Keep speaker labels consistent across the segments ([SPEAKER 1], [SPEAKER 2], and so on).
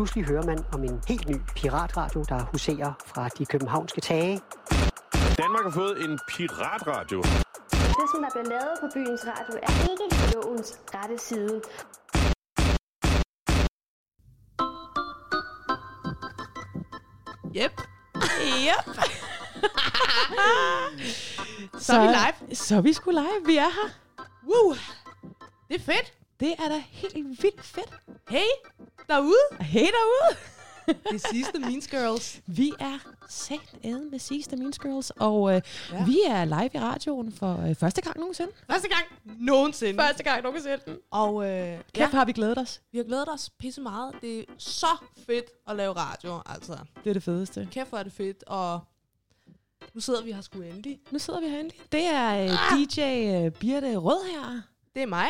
[SPEAKER 1] Pludselig hører man om en helt ny piratradio, der huserer fra de københavnske tage.
[SPEAKER 2] Danmark har fået en piratradio.
[SPEAKER 3] Det, som der bliver lavet på byens radio, er ikke lovens rette side.
[SPEAKER 4] Yep.
[SPEAKER 5] Yep.
[SPEAKER 4] Så er vi live.
[SPEAKER 5] Så er vi sgu live. Vi er her.
[SPEAKER 4] Woo. Det er fedt.
[SPEAKER 5] Det er da helt vildt fedt.
[SPEAKER 4] Hey, derude.
[SPEAKER 5] Hey derude.
[SPEAKER 4] Det sidste Mean Girls.
[SPEAKER 5] Vi er sat med sidste Mean Girls, og øh,
[SPEAKER 4] Ja.
[SPEAKER 5] vi er live i radioen for øh, første gang nogensinde.
[SPEAKER 4] Første gang nogensinde.
[SPEAKER 5] Første gang nogensinde.
[SPEAKER 4] Og øh,
[SPEAKER 5] Kæft,
[SPEAKER 4] ja,
[SPEAKER 5] har vi glædet os.
[SPEAKER 4] vi har glædet os pisse meget. Det er så fedt at lave radio, altså.
[SPEAKER 5] Det er det fedeste.
[SPEAKER 4] Kæft, hvor er det fedt, og nu sidder vi her sgu endelig.
[SPEAKER 5] Nu sidder vi her endelig. Det er øh, DJ øh, Birte Rød her.
[SPEAKER 4] Det er mig.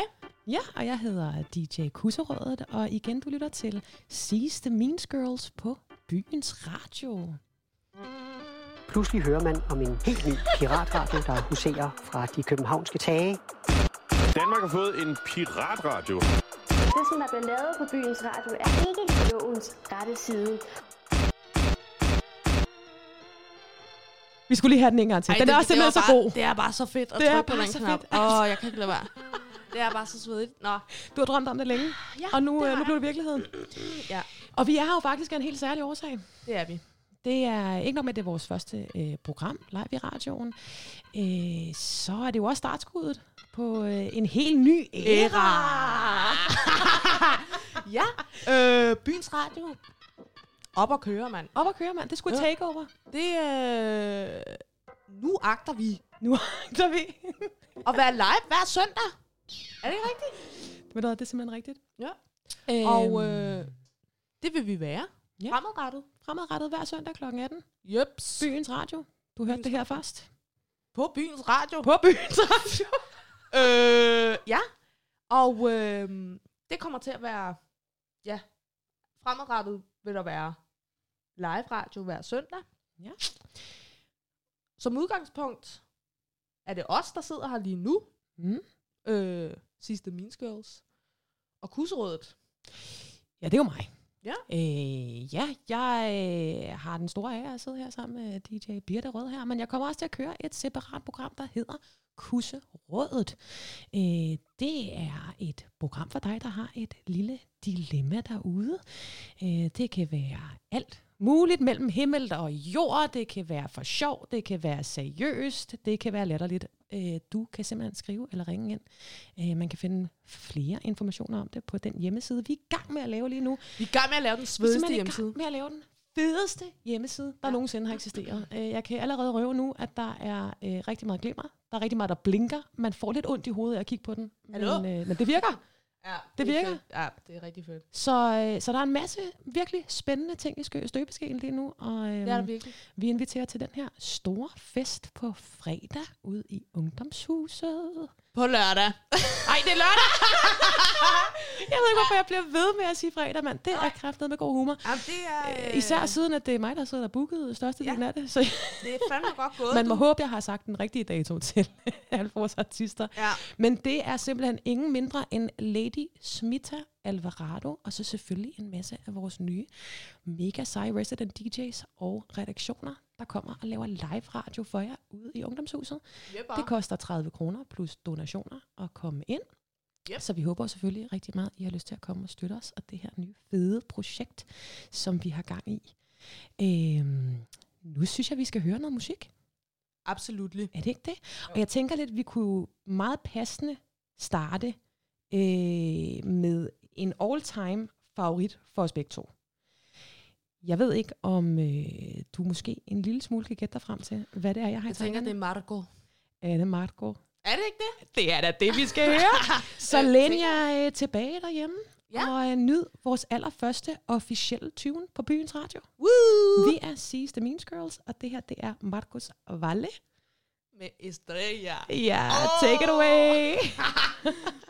[SPEAKER 5] Ja, og jeg hedder DJ Kusserødet, og igen, du lytter til sidste Mean Girls på byens radio.
[SPEAKER 1] Pludselig hører man om en helt ny piratradio, der huserer fra de københavnske tage.
[SPEAKER 2] Danmark har fået en piratradio.
[SPEAKER 3] Det, som der bliver lavet på byens radio, er ikke lovens rette side.
[SPEAKER 5] Vi skulle lige have den en gang til. den er også simpelthen så
[SPEAKER 4] var
[SPEAKER 5] god.
[SPEAKER 4] Bare, det er bare så fedt at
[SPEAKER 5] Det er
[SPEAKER 4] trykke på
[SPEAKER 5] bare
[SPEAKER 4] den
[SPEAKER 5] så
[SPEAKER 4] knap.
[SPEAKER 5] fedt.
[SPEAKER 4] Åh, jeg kan ikke lade være. Det er bare så svedigt. Nå,
[SPEAKER 5] Du har drømt om det længe,
[SPEAKER 4] ja,
[SPEAKER 5] og nu,
[SPEAKER 4] det
[SPEAKER 5] øh, nu blev det virkeligheden.
[SPEAKER 4] Ja,
[SPEAKER 5] Og vi er her jo faktisk af en helt særlig årsag.
[SPEAKER 4] det er vi.
[SPEAKER 5] Det er ikke nok med, at det er vores første øh, program live i radioen. Øh, så er det jo også startskuddet på øh, en helt ny æra.
[SPEAKER 4] ja, øh, byens radio. Op og køre, mand.
[SPEAKER 5] Op at køre, mand. Det skulle
[SPEAKER 4] Ja.
[SPEAKER 5] take over.
[SPEAKER 4] Det, øh, nu agter vi
[SPEAKER 5] Nu så vi.
[SPEAKER 4] at være live hver søndag. Er det ikke rigtigt?
[SPEAKER 5] Det er simpelthen rigtigt.
[SPEAKER 4] Ja.
[SPEAKER 5] Øhm,
[SPEAKER 4] Og øh, det vil vi være.
[SPEAKER 5] Ja.
[SPEAKER 4] Fremadrettet.
[SPEAKER 5] fremadrettet hver søndag kl. 18.
[SPEAKER 4] Jeps.
[SPEAKER 5] Byens Radio. Du hørte
[SPEAKER 4] Byens
[SPEAKER 5] det her først.
[SPEAKER 4] På byens radio.
[SPEAKER 5] På Byens Radio.
[SPEAKER 4] Øh, ja. Og øh, det kommer til at være, ja, fremadrettet vil der være live radio hver søndag.
[SPEAKER 5] Ja.
[SPEAKER 4] Som udgangspunkt er det os, der sidder her lige nu.
[SPEAKER 5] Mm.
[SPEAKER 4] Øh, sidste Mean Girls. Og kusserådet.
[SPEAKER 5] Ja, det er jo mig.
[SPEAKER 4] Ja.
[SPEAKER 5] Øh, ja, jeg øh, har den store ære at sidde her sammen med DJ Birte Rød her, men jeg kommer også til at køre et separat program, der hedder Kusserådet. Øh, det er et program for dig, der har et lille dilemma derude. Øh, det kan være alt muligt mellem himmel og jord. Det kan være for sjov, det kan være seriøst, det kan være latterligt. Øh, du kan simpelthen skrive eller ringe ind. Øh, man kan finde flere informationer om det på den hjemmeside, vi er i gang med at lave lige nu.
[SPEAKER 4] Vi er i gang med at lave den
[SPEAKER 5] Vi er
[SPEAKER 4] svedigste
[SPEAKER 5] simpelthen i
[SPEAKER 4] hjemmeside.
[SPEAKER 5] gang med at lave den fedeste hjemmeside, der
[SPEAKER 4] Ja.
[SPEAKER 5] nogensinde har eksisteret. Øh, Jeg kan allerede røve nu, at der er øh, rigtig meget glimmer. Der er rigtig meget, der blinker. Man får lidt ondt i hovedet af at kigge på den. Men, øh, men det virker.
[SPEAKER 4] Ja,
[SPEAKER 5] Det
[SPEAKER 4] er
[SPEAKER 5] virker.
[SPEAKER 4] Fedt. Ja, det er rigtig fedt.
[SPEAKER 5] Så, øh, så der er en masse virkelig spændende ting i skø- støbeskeen lige nu. Og øh,
[SPEAKER 4] Det er der virkelig.
[SPEAKER 5] vi inviterer til den her store fest på fredag ude i Ungdomshuset.
[SPEAKER 4] På lørdag.
[SPEAKER 5] Ej, det er lørdag! jeg ved ikke, hvorfor jeg bliver ved med at sige fredag, mand. Det er kraftet med god humor.
[SPEAKER 4] Jamen, det er...
[SPEAKER 5] Øh, Især siden, at det er mig, der sidder og booket størstedelen
[SPEAKER 4] Ja.
[SPEAKER 5] af det. Så
[SPEAKER 4] Det er fandme godt gået.
[SPEAKER 5] man må
[SPEAKER 4] du.
[SPEAKER 5] håbe, jeg har sagt den rigtige dato til alle vores artister.
[SPEAKER 4] Ja.
[SPEAKER 5] Men det er simpelthen ingen mindre end Lady Smita Alvarado, og så selvfølgelig en masse af vores nye mega seje resident DJ's og redaktioner, der kommer og laver live radio for jer ude i Ungdomshuset.
[SPEAKER 4] Jepper.
[SPEAKER 5] Det koster 30 kroner plus donationer at komme ind.
[SPEAKER 4] Yep.
[SPEAKER 5] Så vi håber selvfølgelig rigtig meget, at I har lyst til at komme og støtte os, og det her nye fede projekt, som vi har gang i. Øhm, nu synes jeg, vi skal høre noget musik.
[SPEAKER 4] Absolut.
[SPEAKER 5] Er det ikke det? Og jeg tænker lidt, vi kunne meget passende starte øh, med en all-time favorit for os begge to. Jeg ved ikke, om øh, du måske en lille smule kan gætte dig frem til, hvad det er, jeg har i
[SPEAKER 4] Jeg tænker, det er. Marco.
[SPEAKER 5] Er det Marco?
[SPEAKER 4] Er det ikke det?
[SPEAKER 5] Det er da det, vi skal høre. Så læn jer øh, tilbage derhjemme
[SPEAKER 4] Ja.
[SPEAKER 5] og øh, nyd vores allerførste officielle tune på byens radio.
[SPEAKER 4] Woo!
[SPEAKER 5] Vi er Seize the Means Girls, og det her, det er Marcos Valle.
[SPEAKER 4] Med Estrella.
[SPEAKER 5] Ja,
[SPEAKER 4] Åh!
[SPEAKER 5] take it away.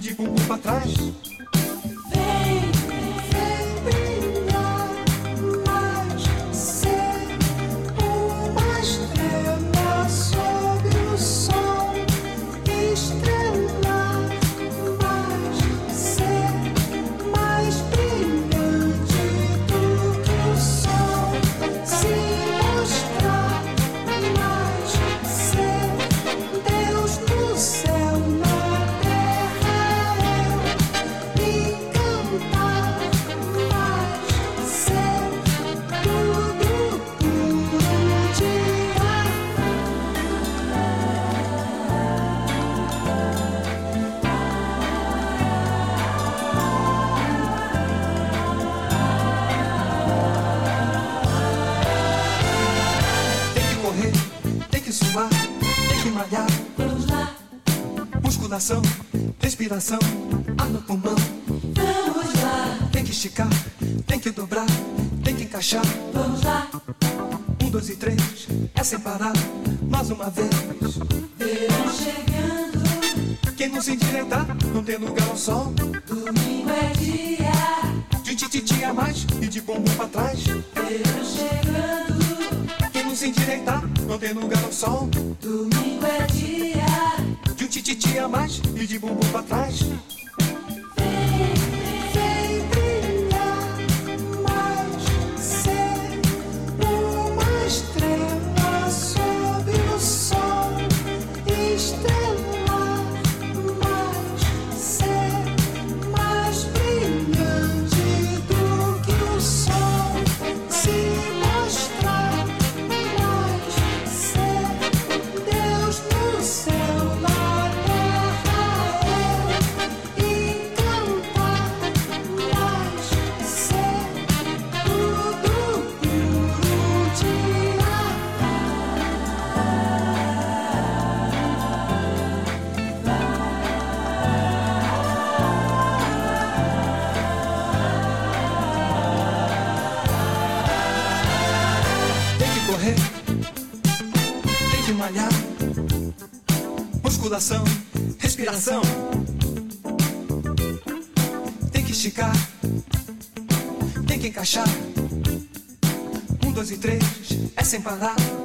[SPEAKER 6] De bumbum pra trás. Respiração, ar no pulmão. Vamos lá. Tem que esticar, tem que dobrar, tem que encaixar. Vamos lá. Um, dois e três, é sem parar, mais uma vez. Verão chegando. Quem não se endireitar, não tem lugar ao sol. Domingo é dia. De tititi a mais e de bumbum pra trás. Verão chegando. Quem não se endireitar, não tem lugar ao sol. Sem parar.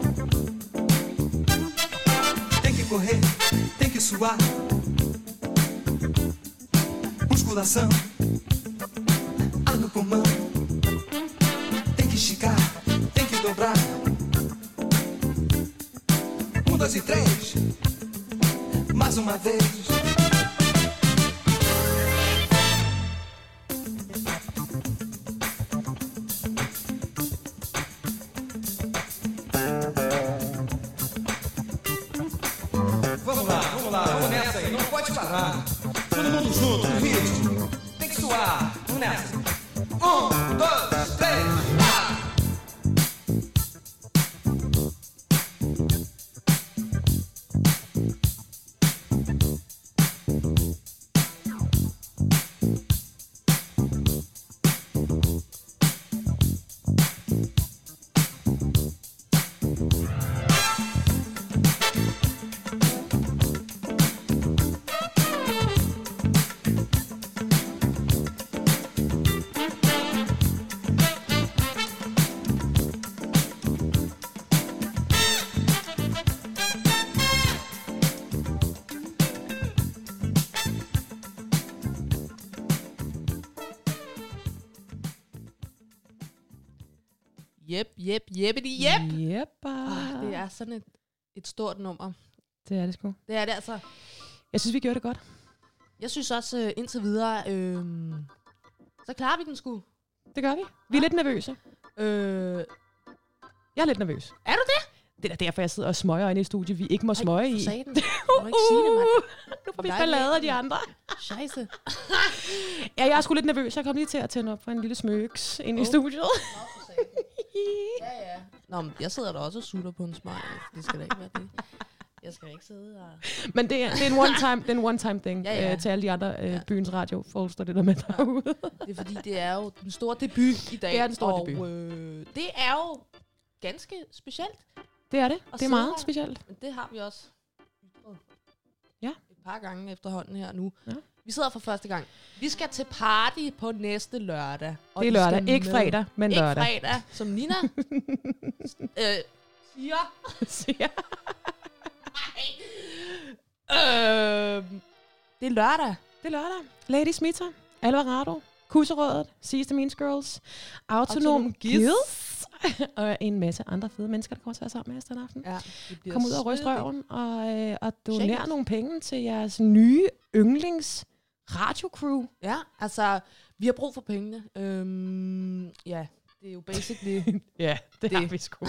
[SPEAKER 4] Jep, jep, jeppity, jep.
[SPEAKER 5] Yep.
[SPEAKER 4] Oh, det er sådan et, et stort nummer.
[SPEAKER 5] det er det sgu.
[SPEAKER 4] Det er det altså.
[SPEAKER 5] Jeg synes, vi gjorde det godt.
[SPEAKER 4] Jeg synes også øh, indtil videre, øh, så klarer vi den sgu.
[SPEAKER 5] Det gør vi. Vi er lidt nervøse.
[SPEAKER 4] Øh,
[SPEAKER 5] Jeg er lidt nervøs.
[SPEAKER 4] er du det?
[SPEAKER 5] Det er derfor, jeg sidder og smøger inde i studiet, vi ikke må smøge i.
[SPEAKER 4] Må ikke sige det, mand.
[SPEAKER 5] Nu får vi
[SPEAKER 4] Jeg
[SPEAKER 5] ballade af de andre.
[SPEAKER 4] Scheisse.
[SPEAKER 5] Ja, jeg er sgu lidt nervøs. Jeg kom lige til at tænde op for en lille smøgs ind i
[SPEAKER 4] Oh.
[SPEAKER 5] studiet.
[SPEAKER 4] Ja, ja. Nå, men jeg sidder der også og sutter på en smøg. Det skal da ikke være det. Jeg skal ikke sidde og...
[SPEAKER 5] Men det er, det er en one-time, det er en one-time thing
[SPEAKER 4] Ja, ja.
[SPEAKER 5] Øh, til alle de andre øh, byens radio folks, der lytter med derude.
[SPEAKER 4] Det er fordi, det er jo den store debut i dag.
[SPEAKER 5] Det er den store
[SPEAKER 4] og,
[SPEAKER 5] debut.
[SPEAKER 4] Øh, det er jo ganske specielt.
[SPEAKER 5] Det er det.
[SPEAKER 4] Og
[SPEAKER 5] Det er meget
[SPEAKER 4] her.
[SPEAKER 5] specielt.
[SPEAKER 4] Men det har vi også
[SPEAKER 5] Ja.
[SPEAKER 4] et par gange efterhånden her nu.
[SPEAKER 5] Ja.
[SPEAKER 4] Vi sidder for første gang. Vi skal til party på næste lørdag. og
[SPEAKER 5] Det er lørdag. Ikke
[SPEAKER 4] med.
[SPEAKER 5] fredag, men
[SPEAKER 4] Ikke
[SPEAKER 5] lørdag.
[SPEAKER 4] fredag, som Nina øh, siger.
[SPEAKER 5] Siger.
[SPEAKER 4] Øh, det er lørdag.
[SPEAKER 5] Det er lørdag. Lady Smitter, Alvarado, Kusserådet, Sidste Means Girls, Autonom
[SPEAKER 4] Autonom
[SPEAKER 5] Gids, og en masse andre fede mennesker, der kommer til at være sammen med os den aften.
[SPEAKER 4] Ja,
[SPEAKER 5] Kom ud og ryst røven og, øh, og
[SPEAKER 4] it.
[SPEAKER 5] nogle penge til jeres nye yndlings radiocrew.
[SPEAKER 4] Ja, altså, vi har brug for pengene. Øhm, ja, det er jo basically...
[SPEAKER 5] Ja, det,
[SPEAKER 4] Det.
[SPEAKER 5] har vi sgu.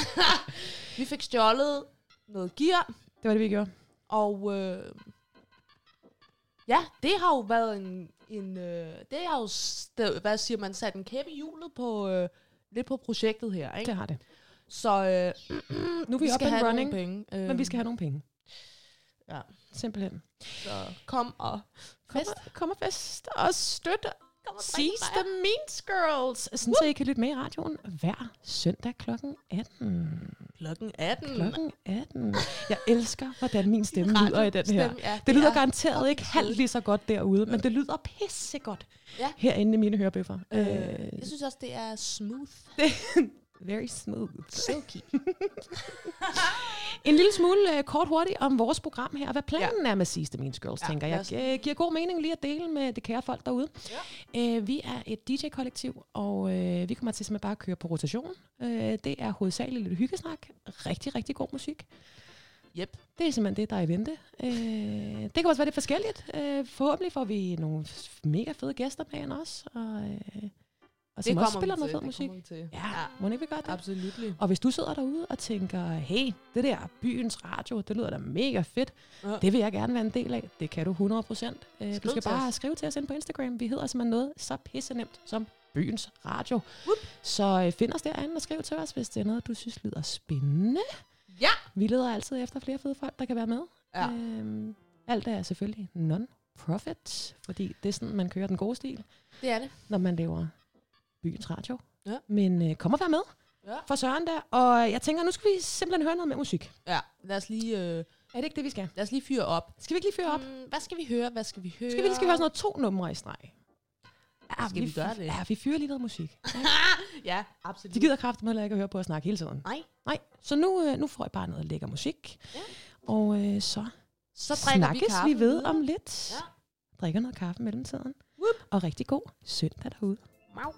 [SPEAKER 4] vi fik stjålet noget gear,
[SPEAKER 5] Det var det, vi gjorde.
[SPEAKER 4] og øh, ja, det har jo været en... en øh, det har jo, st- hvad siger man, sat en kæppe i hjulet på... Øh, lidt på projektet her, ikke?
[SPEAKER 5] Det har det.
[SPEAKER 4] Så øh,
[SPEAKER 5] Nu er vi,
[SPEAKER 4] vi skal have
[SPEAKER 5] running,
[SPEAKER 4] nogle penge. Øh,
[SPEAKER 5] men vi skal have nogle penge.
[SPEAKER 4] Ja.
[SPEAKER 5] Simpelthen.
[SPEAKER 4] Så kom og
[SPEAKER 5] Kom
[SPEAKER 4] fest.
[SPEAKER 5] og, kom og fest og støt
[SPEAKER 4] Kom
[SPEAKER 5] Sidste. Means Girls. Sådan, så I kan lytte med i radioen hver søndag klokken 18.
[SPEAKER 4] Klokken 18.
[SPEAKER 5] Klokken 18. Jeg elsker, hvordan min stemme lyder i den her.
[SPEAKER 4] Radiostemme, Ja,
[SPEAKER 5] Det lyder
[SPEAKER 4] er
[SPEAKER 5] garanteret ikke halvt lige så godt derude, men det lyder pissegodt
[SPEAKER 4] Ja.
[SPEAKER 5] herinde i mine hørebøffer.
[SPEAKER 4] Øh,
[SPEAKER 5] Øh,
[SPEAKER 4] jeg synes også, det er smooth.
[SPEAKER 5] very smooth.
[SPEAKER 4] Silky.
[SPEAKER 5] En lille smule uh, kort hurtigt om vores program her, hvad planen ja. er med Sidste Means Girls,
[SPEAKER 4] Ja,
[SPEAKER 5] tænker jeg.
[SPEAKER 4] os-
[SPEAKER 5] Uh, giver god mening lige at dele med det kære folk derude. Ja. Uh, vi er et DJ-kollektiv, og uh, vi kommer til simpelthen bare at køre på rotation. Uh, det er hovedsageligt lidt hyggesnak. Rigtig, rigtig god musik.
[SPEAKER 4] Yep.
[SPEAKER 5] Det er simpelthen det, der er i vente. Uh, det kan også være lidt forskelligt. Uh, forhåbentlig får vi nogle mega fede gæster med ind også, og, uh, og som også spiller noget fed musik.
[SPEAKER 4] Til.
[SPEAKER 5] Ja, ja, må ikke vi gøre det?
[SPEAKER 4] Absolut.
[SPEAKER 5] Og hvis du sidder derude og tænker, hey, det der byens radio, det lyder da mega fedt.
[SPEAKER 4] Ja.
[SPEAKER 5] Det vil jeg gerne være en del af. Det kan du 100 procent. Du
[SPEAKER 4] Skriv
[SPEAKER 5] skal bare
[SPEAKER 4] os.
[SPEAKER 5] skrive til os ind på Instagram. Vi hedder simpelthen noget så pisse nemt som byens radio. Whoop. Så øh, find os derinde og skriv til os, hvis det er noget, du synes lyder spændende.
[SPEAKER 4] Ja.
[SPEAKER 5] Vi leder altid efter flere fede folk, der kan være med.
[SPEAKER 4] Ja.
[SPEAKER 5] Øhm, alt er selvfølgelig non-profit, fordi det er sådan, man kører den gode stil
[SPEAKER 4] Det er det.
[SPEAKER 5] når man laver byens radio.
[SPEAKER 4] Ja.
[SPEAKER 5] Men øh, kom og vær med
[SPEAKER 4] Ja.
[SPEAKER 5] for Søren der. Og jeg tænker, nu skal vi simpelthen høre noget med musik.
[SPEAKER 4] Ja, lad os lige, øh,
[SPEAKER 5] Er det ikke det, vi skal?
[SPEAKER 4] lad os lige fyre op.
[SPEAKER 5] Skal vi ikke lige føre op?
[SPEAKER 4] Mm, hvad skal vi høre? Hvad skal vi høre?
[SPEAKER 5] Skal vi lige skal vi høre sådan noget to numre i streg? Ja,
[SPEAKER 4] Skal vi gøre det?
[SPEAKER 5] Ja, vi fyrer lige noget musik.
[SPEAKER 4] Ja, absolut.
[SPEAKER 5] De gider kraftigt heller ikke at høre på at snakke hele tiden.
[SPEAKER 4] Nej.
[SPEAKER 5] Nej, så nu, øh, nu får I bare noget lækker musik.
[SPEAKER 4] Ja.
[SPEAKER 5] Og øh, så,
[SPEAKER 4] Så vi
[SPEAKER 5] snakkes
[SPEAKER 4] kaffe
[SPEAKER 5] vi ved
[SPEAKER 4] videre.
[SPEAKER 5] om lidt.
[SPEAKER 4] Ja.
[SPEAKER 5] Drikker noget kaffe mellemtiden.
[SPEAKER 4] Whoop.
[SPEAKER 5] Og rigtig god søndag derude.
[SPEAKER 4] Mau.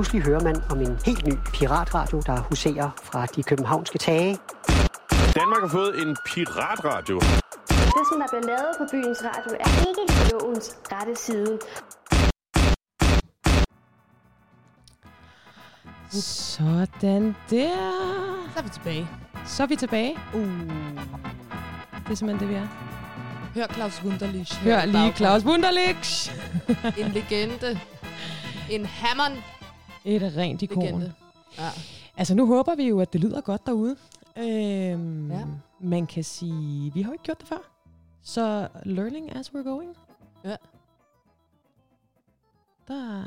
[SPEAKER 1] Pludselig hører man om en helt ny piratradio, der huserer fra de københavnske tage.
[SPEAKER 2] Danmark har fået en piratradio.
[SPEAKER 3] Det, som der bliver lavet på byens radio, er ikke lovens rette side.
[SPEAKER 5] Sådan der.
[SPEAKER 4] Så er vi tilbage.
[SPEAKER 5] Så er vi tilbage.
[SPEAKER 4] Uh.
[SPEAKER 5] Det er simpelthen det, vi er.
[SPEAKER 4] Hør Claus Wunderlich.
[SPEAKER 5] Hør
[SPEAKER 4] i
[SPEAKER 5] lige. Claus Wunderlich.
[SPEAKER 4] En legende. En Hammond
[SPEAKER 5] Et rent ikon.
[SPEAKER 4] legende. Ja.
[SPEAKER 5] Altså, nu håber vi jo, at det lyder godt derude. Øhm,
[SPEAKER 4] Ja.
[SPEAKER 5] Man kan sige, vi har jo ikke gjort det før. Så learning as we're going.
[SPEAKER 4] Ja.
[SPEAKER 5] Der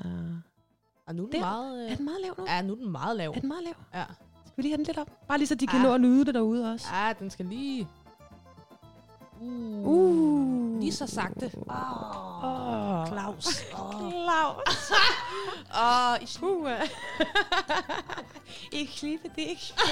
[SPEAKER 4] Og nu er den
[SPEAKER 5] Der.
[SPEAKER 4] meget...
[SPEAKER 5] er
[SPEAKER 4] Øh,
[SPEAKER 5] den meget lav nu.
[SPEAKER 4] ja, nu er den meget lav.
[SPEAKER 5] Er den meget lav?
[SPEAKER 4] Ja.
[SPEAKER 5] Skal vi lige have den lidt op? Bare lige så de kan
[SPEAKER 4] Ah.
[SPEAKER 5] nå at nyde det derude også.
[SPEAKER 4] Ja, den skal lige... Uh.
[SPEAKER 5] Uh.
[SPEAKER 4] Lige så sagte. Åh, oh,
[SPEAKER 5] Åh.
[SPEAKER 4] Claus. Åh,
[SPEAKER 5] Claus.
[SPEAKER 4] oh, ich
[SPEAKER 5] Uh. ich liebe dich.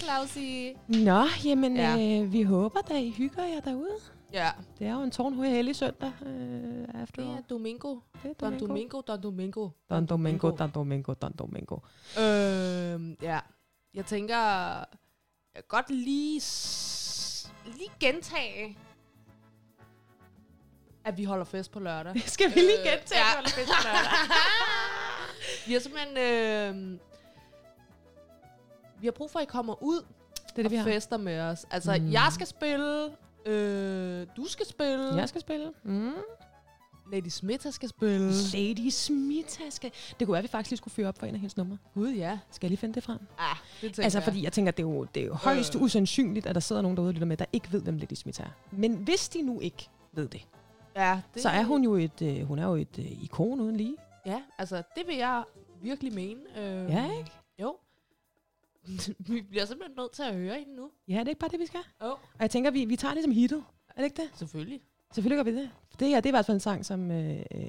[SPEAKER 4] Clausi.
[SPEAKER 5] Nå, jamen,
[SPEAKER 4] Ja.
[SPEAKER 5] øh, vi håber, at I hygger jer derude.
[SPEAKER 4] Ja,
[SPEAKER 5] Det er jo en tårnhøj hellig søndag. Øh, efter
[SPEAKER 4] det er Domingo.
[SPEAKER 5] det er
[SPEAKER 4] Don Domingo, Don Domingo.
[SPEAKER 5] Don Domingo, Don Domingo, Don Domingo.
[SPEAKER 4] Øh, ja. Jeg tænker, jeg godt lige, lige gentage at vi holder fest på lørdag.
[SPEAKER 5] Skal vi lige
[SPEAKER 4] Øh,
[SPEAKER 5] gentage,
[SPEAKER 4] ja.
[SPEAKER 5] at vi holder fest på lørdag?
[SPEAKER 4] Vi har simpelthen... Øh, vi har brug for, at I kommer ud
[SPEAKER 5] Det er det, vi har.
[SPEAKER 4] fester med os. Altså, mm. jeg skal spille, øh, du skal spille,
[SPEAKER 5] Jeg skal spille. Mm.
[SPEAKER 4] Lady Smita skal spille.
[SPEAKER 5] Lady Smita skal... Det kunne være, at vi faktisk lige skulle fyre op for en af hendes numre.
[SPEAKER 4] Gud, ja.
[SPEAKER 5] Skal jeg lige finde det frem?
[SPEAKER 4] Ah, det tænker
[SPEAKER 5] Altså,
[SPEAKER 4] jeg.
[SPEAKER 5] fordi jeg tænker, det er jo, det er jo højst
[SPEAKER 4] Øh.
[SPEAKER 5] usandsynligt, at der sidder nogen derude og lytter med, der ikke ved, hvem Lady Smith er. Men hvis de nu ikke ved det,
[SPEAKER 4] Ja,
[SPEAKER 5] det så er hun jo et, øh, hun er jo et øh, ikon uden lige.
[SPEAKER 4] Ja, altså, det vil jeg virkelig mene. Øh,
[SPEAKER 5] Ja, ikke?
[SPEAKER 4] Jo. vi bliver simpelthen nødt til at høre hende nu.
[SPEAKER 5] Ja, det er ikke bare det, vi skal.
[SPEAKER 4] Jo.
[SPEAKER 5] Og jeg tænker, vi, vi tager det som hittet. Er det ikke det?
[SPEAKER 4] Selvfølgelig.
[SPEAKER 5] Selvfølgelig gør vi det. Det her, det er i hvert fald en sang, som øh, øh,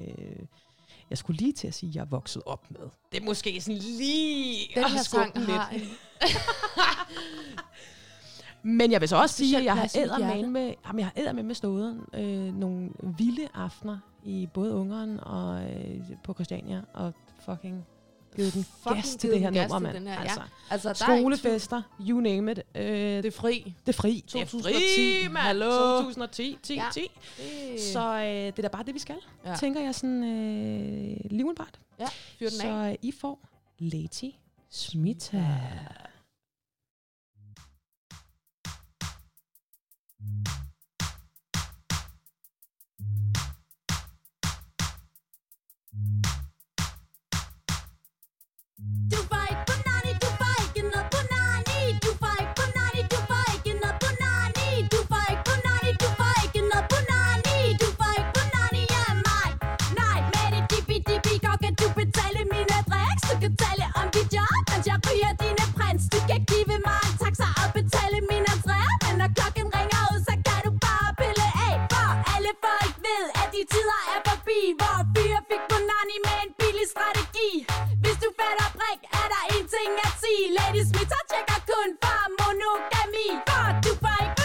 [SPEAKER 5] jeg skulle lige til at sige, jeg er vokset op med. Det er måske sådan lige
[SPEAKER 4] Den her sang har
[SPEAKER 5] lidt.
[SPEAKER 4] en...
[SPEAKER 5] Men jeg vil så også sige, at jeg har
[SPEAKER 4] hjerte.
[SPEAKER 5] med, jamen, jeg har ædermane med stået øh, nogle vilde aftener i både Ungeren og øh, på Christiania, og fucking givet den gas til det her nummer, mand.
[SPEAKER 4] den her, ja.
[SPEAKER 5] Altså,
[SPEAKER 4] Altså, der er
[SPEAKER 5] skolefester, you name it. Øh,
[SPEAKER 4] Det er fri.
[SPEAKER 5] det er fri.
[SPEAKER 4] 2010.
[SPEAKER 5] Det er fri.
[SPEAKER 4] Hallo.
[SPEAKER 5] 2010, 10,
[SPEAKER 4] Ja.
[SPEAKER 5] 10.
[SPEAKER 4] Det...
[SPEAKER 5] Så øh, det er da bare det, vi skal.
[SPEAKER 4] Ja.
[SPEAKER 5] Ja. Tænker jeg sådan øh, umiddelbart.
[SPEAKER 4] Ja, fyr den
[SPEAKER 5] Så
[SPEAKER 4] af.
[SPEAKER 5] øh, I får Lady Smita.
[SPEAKER 7] Du mens jeg ryger dine prins. Du kan give mig en taxa og betale mine træer Men når klokken ringer ud, så kan du bare pille af For alle folk ved, at de tider er forbi Hvor fyre fik på nani med en billig strategi. Hvis du fatter prik, er der en ting at sige. Ladies, mit tjekker kun for monogami. For du får ikke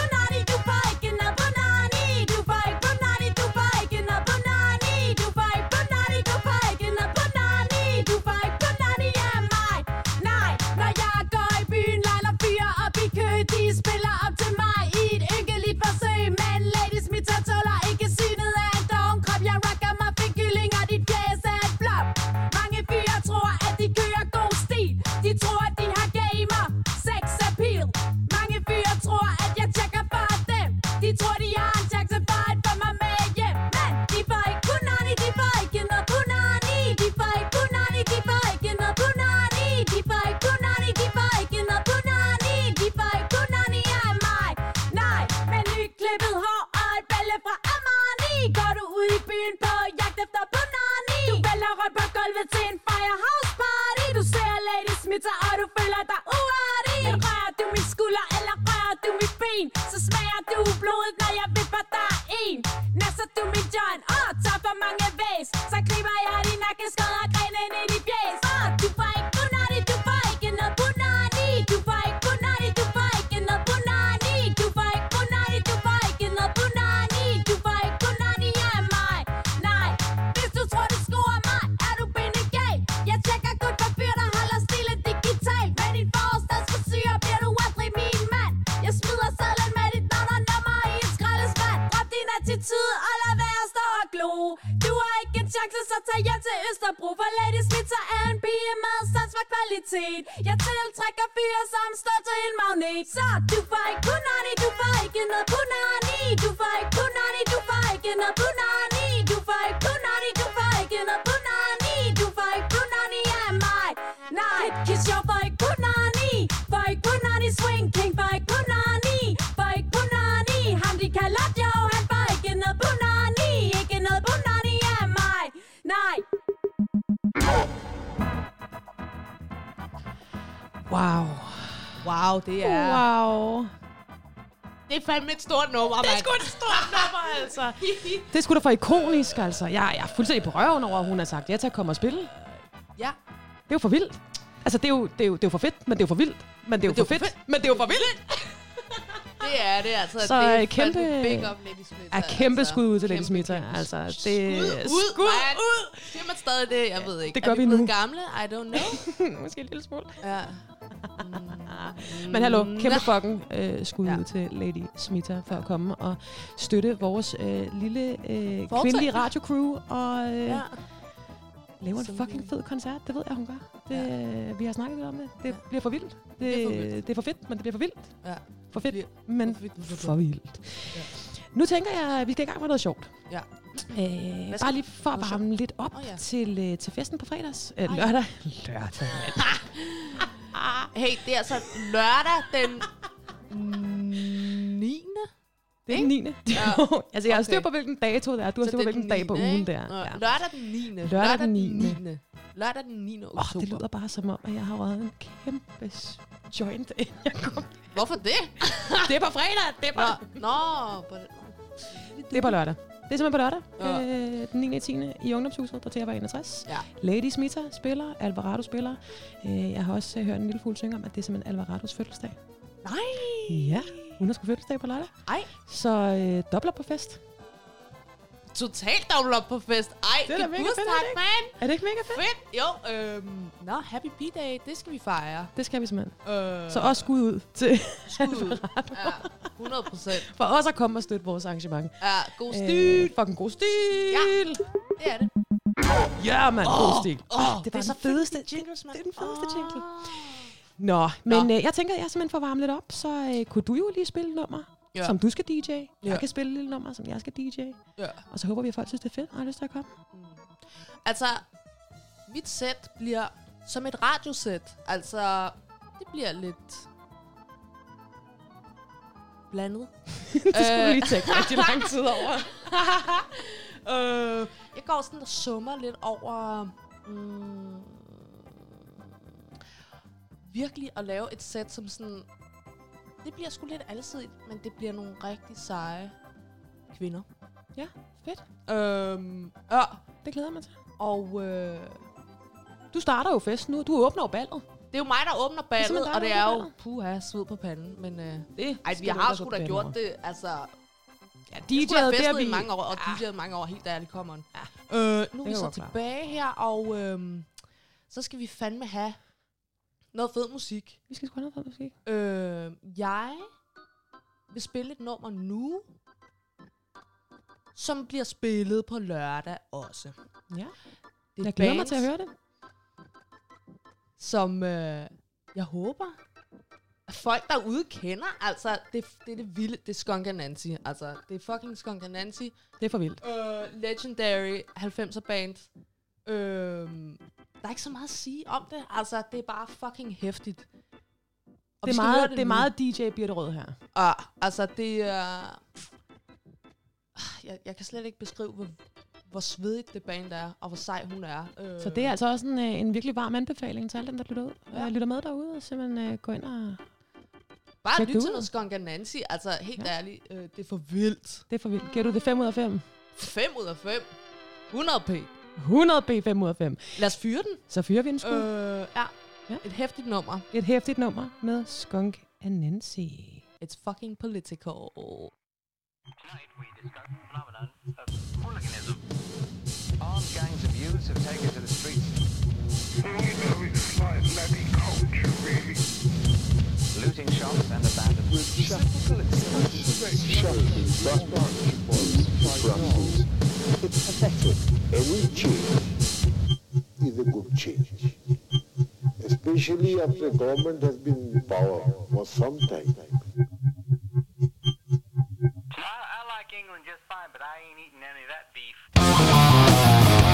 [SPEAKER 7] et
[SPEAKER 4] stort nummer, mand.
[SPEAKER 5] Det er sgu et stort nummer, altså. Det er sgu da for ikonisk, altså. Jeg, jeg er fuldstændig på røven over, at hun har sagt ja til at komme og spille.
[SPEAKER 4] Ja.
[SPEAKER 5] Det er jo for vildt. Altså, det er jo, det er jo, det er jo for fedt, men det er jo for vildt. Men det er jo for fedt, men det er jo for vildt.
[SPEAKER 4] Det er det, altså.
[SPEAKER 5] Så,
[SPEAKER 4] det er
[SPEAKER 5] øh, kæmpe-
[SPEAKER 4] Big up, Lady Smith.
[SPEAKER 5] Er kæmpe
[SPEAKER 4] altså.
[SPEAKER 5] skud ud til Lady Smith. Altså, det
[SPEAKER 4] Skud ud,
[SPEAKER 5] skud
[SPEAKER 4] mand.
[SPEAKER 5] ud.
[SPEAKER 4] Siger man stadig det? Jeg ved ikke.
[SPEAKER 5] Det gør
[SPEAKER 4] er
[SPEAKER 5] vi
[SPEAKER 4] vi
[SPEAKER 5] nu.
[SPEAKER 4] gamle? I don't know.
[SPEAKER 5] Måske en lille smule.
[SPEAKER 4] ja.
[SPEAKER 5] Men hallo, kæmpe
[SPEAKER 4] Nå.
[SPEAKER 5] fucking øh, skud
[SPEAKER 4] Ja.
[SPEAKER 5] ja. ud til Lady Smita for at komme og støtte vores øh, lille øh, kvindelige radiocrew og øh,
[SPEAKER 4] Ja.
[SPEAKER 5] ja. lave en fucking fed koncert. Det ved jeg, hun gør. Det, ja. Vi har snakket lidt om det. Det
[SPEAKER 4] Ja.
[SPEAKER 5] bliver for vildt. Det,
[SPEAKER 4] bliver for vildt.
[SPEAKER 5] det er for fedt, men det bliver for vildt.
[SPEAKER 4] Ja.
[SPEAKER 5] For fedt,
[SPEAKER 4] bliver
[SPEAKER 5] men
[SPEAKER 4] for fedt, for
[SPEAKER 5] vildt. Nu tænker jeg, at vi skal i gang med noget sjovt.
[SPEAKER 4] Ja.
[SPEAKER 5] Øh, bare lige for at varme lidt op oh,
[SPEAKER 4] ja.
[SPEAKER 5] ja. til, øh, til festen på fredags. Øh, lørdag. Lørdag.
[SPEAKER 4] Hey, det er altså lørdag den 9.
[SPEAKER 5] Det er den 9.
[SPEAKER 4] Ja.
[SPEAKER 5] altså, jeg har styr på, hvilken dato det er. Du har styr på, hvilken dag på
[SPEAKER 4] 9.,
[SPEAKER 5] ugen det er. Ja.
[SPEAKER 4] Lørdag den 9.
[SPEAKER 5] Lørdag den 9..
[SPEAKER 4] 9. Lørdag den 9.
[SPEAKER 5] Oh,
[SPEAKER 4] oktober.
[SPEAKER 5] det lyder bare som om, at jeg har røget en kæmpe joint, inden jeg kom.
[SPEAKER 4] Hvorfor det?
[SPEAKER 5] Det er på fredag! Det er på,
[SPEAKER 4] Nå, nå på det
[SPEAKER 5] er på lørdag. Det er simpelthen på lørdag.
[SPEAKER 4] Ja.
[SPEAKER 5] Øh, den 9. 10. i Ungdomshuset på TV 61.
[SPEAKER 4] Ja.
[SPEAKER 5] Lady Smita spiller, Alvarado spiller. Øh, jeg har også øh, hørt en lille fugl synge om, at det er simpelthen Alvarados fødselsdag.
[SPEAKER 4] Nej.
[SPEAKER 5] Ja, hun har sgu fødselsdag på lørdag.
[SPEAKER 4] Ej.
[SPEAKER 5] Så øh, dobler på fest.
[SPEAKER 4] Totalt dobbelt op på fest. Ej,
[SPEAKER 5] Det er da mega fedt, er det
[SPEAKER 4] man.
[SPEAKER 5] Er det ikke mega fedt?
[SPEAKER 4] Fedt. Jo, øhm, nå, happy B-day, det skal vi fejre.
[SPEAKER 5] Det skal vi simpelthen.
[SPEAKER 4] Øh,
[SPEAKER 5] Så også skud ud til
[SPEAKER 4] skud. Ja, 100 procent.
[SPEAKER 5] for os at komme og støtte vores arrangement.
[SPEAKER 4] Ja, god stil.
[SPEAKER 5] Øh, fucking god stil!
[SPEAKER 4] Ja. Det er det.
[SPEAKER 5] Ja, mand, oh, god stil.
[SPEAKER 4] Åh,
[SPEAKER 5] det
[SPEAKER 4] det
[SPEAKER 5] var
[SPEAKER 4] er så
[SPEAKER 5] den fedeste.
[SPEAKER 4] jingles, mand.
[SPEAKER 5] det er den fedeste
[SPEAKER 4] Åh.
[SPEAKER 5] jingle. Nå, men
[SPEAKER 4] Nå.
[SPEAKER 5] øh, jeg tænker, at jeg simpelthen får varme lidt op, så øh, kunne du jo lige spille nummer,
[SPEAKER 4] Ja.
[SPEAKER 5] som du skal DJ.
[SPEAKER 4] Ja.
[SPEAKER 5] Jeg kan spille et lille nummer, som jeg skal DJ.
[SPEAKER 4] Ja.
[SPEAKER 5] Og så håber vi, at folk synes, det er fedt og har lyst til at komme.
[SPEAKER 4] Mm. Altså, mit sæt bliver som et radiosæt. Altså, det bliver lidt blandet.
[SPEAKER 5] det skulle
[SPEAKER 4] Øh.
[SPEAKER 5] lige tænke rigtig lang tid over.
[SPEAKER 4] øh, jeg går sådan og summer lidt over... Mm, virkelig at lave et sæt, som sådan... Det bliver sgu lidt alsidigt, men det bliver nogle rigtig seje kvinder.
[SPEAKER 5] Ja, fedt.
[SPEAKER 4] Øhm, ja,
[SPEAKER 5] Det glæder jeg mig til.
[SPEAKER 4] og øh,
[SPEAKER 5] Du starter jo festen nu. Du åbner jo ballet.
[SPEAKER 4] det er jo mig, der åbner ballet,
[SPEAKER 5] simpelthen dig,
[SPEAKER 4] og det er jo puha, sved på panden. Men øh,
[SPEAKER 5] Det
[SPEAKER 4] ej, vi har sgu da gjort det, altså...
[SPEAKER 5] Ja, DJ'et, det er
[SPEAKER 4] festet
[SPEAKER 5] vi...
[SPEAKER 4] i mange år, og
[SPEAKER 5] Ja.
[SPEAKER 4] DJ'et mange år, helt ærligt, kommer.
[SPEAKER 5] Ja.
[SPEAKER 4] Øh, nu er vi så tilbage her, og øhm, så skal vi fandme have noget fed musik.
[SPEAKER 5] Vi skal sgu have noget for musik.
[SPEAKER 4] Øh, jeg vil spille et nummer nu, som bliver spillet på lørdag også.
[SPEAKER 5] Ja.
[SPEAKER 4] Det er
[SPEAKER 5] Jeg glæder mig til at høre det.
[SPEAKER 4] Som øh, jeg håber, at folk derude kender. Altså, det, det er det vilde. Det er Skunk Nancy. Altså, det er fucking Skunk Nancy.
[SPEAKER 5] Det er for vildt.
[SPEAKER 4] Øh, legendary 90'er band. Øh, der er ikke så meget at sige om det. Altså, det er bare fucking hæftigt. Og
[SPEAKER 5] Det er, meget, det er
[SPEAKER 4] nu.
[SPEAKER 5] meget DJ Birte Rød her.
[SPEAKER 4] Ah, altså, det er... Ah, Jeg, jeg kan slet ikke beskrive, hvor, hvor svedigt det band er, og hvor sej hun er. Øh,
[SPEAKER 5] Så det er altså også en, øh, en virkelig varm anbefaling til alle dem, der lytter, ud,
[SPEAKER 4] Ja.
[SPEAKER 5] ja. lytter med derude. Og simpelthen øh, gå ind og...
[SPEAKER 4] Bare lyt
[SPEAKER 5] det
[SPEAKER 4] til noget Skunk Nancy. Altså, helt
[SPEAKER 5] Ja.
[SPEAKER 4] ærligt, øh, det er for vildt.
[SPEAKER 5] Det er for vildt. Giver du det 5 ud af 5?
[SPEAKER 4] 5 ud af 5. 100 p.
[SPEAKER 5] 100 B 5 ud af 5.
[SPEAKER 4] Lad os fyre den.
[SPEAKER 5] Så fyrer vi en skud. Øh.
[SPEAKER 4] Ja.
[SPEAKER 5] Ja.
[SPEAKER 4] Et hæftigt nummer.
[SPEAKER 5] Et hæftigt nummer med Skunk and Nancy.
[SPEAKER 4] It's fucking political.
[SPEAKER 8] Tonight we discuss the phenomenon of hooliganism. Armed gangs of youths have taken to the streets. Looting shops and abandoned
[SPEAKER 9] It's pathetic. Any change is a good change. Especially after the government has been in power for some time.
[SPEAKER 8] I, I like England just fine, but I ain't eating any of that beef.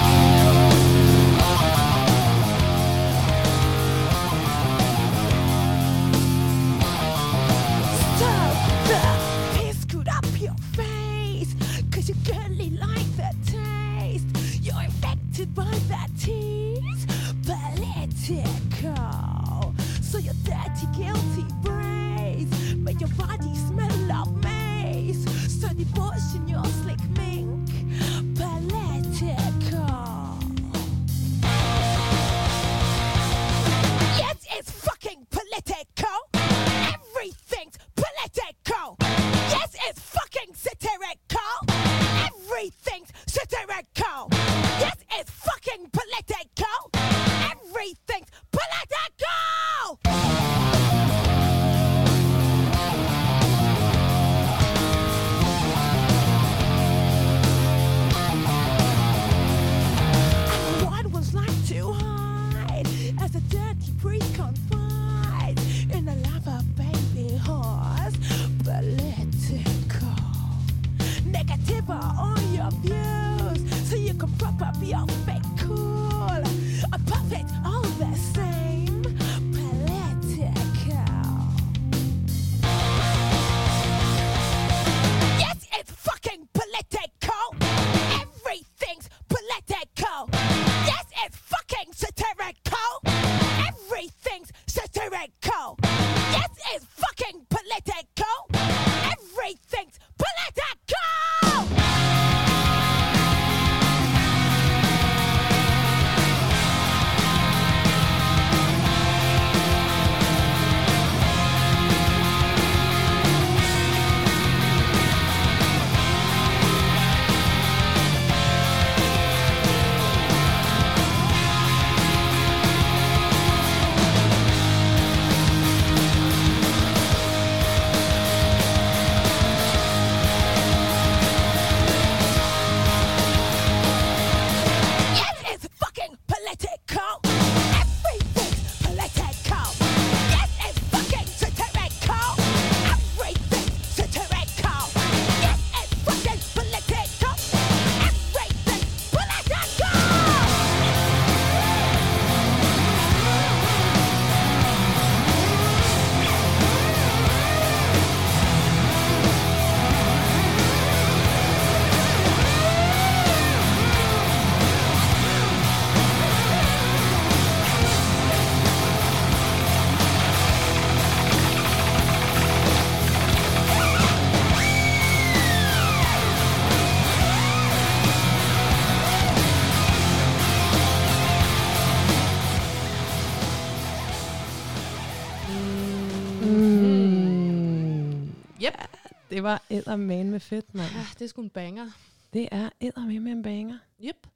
[SPEAKER 5] Det var eddermane med fedt, mand.
[SPEAKER 4] Ja, det er sgu en banger.
[SPEAKER 5] Det er eddermane med en banger.
[SPEAKER 4] Yep.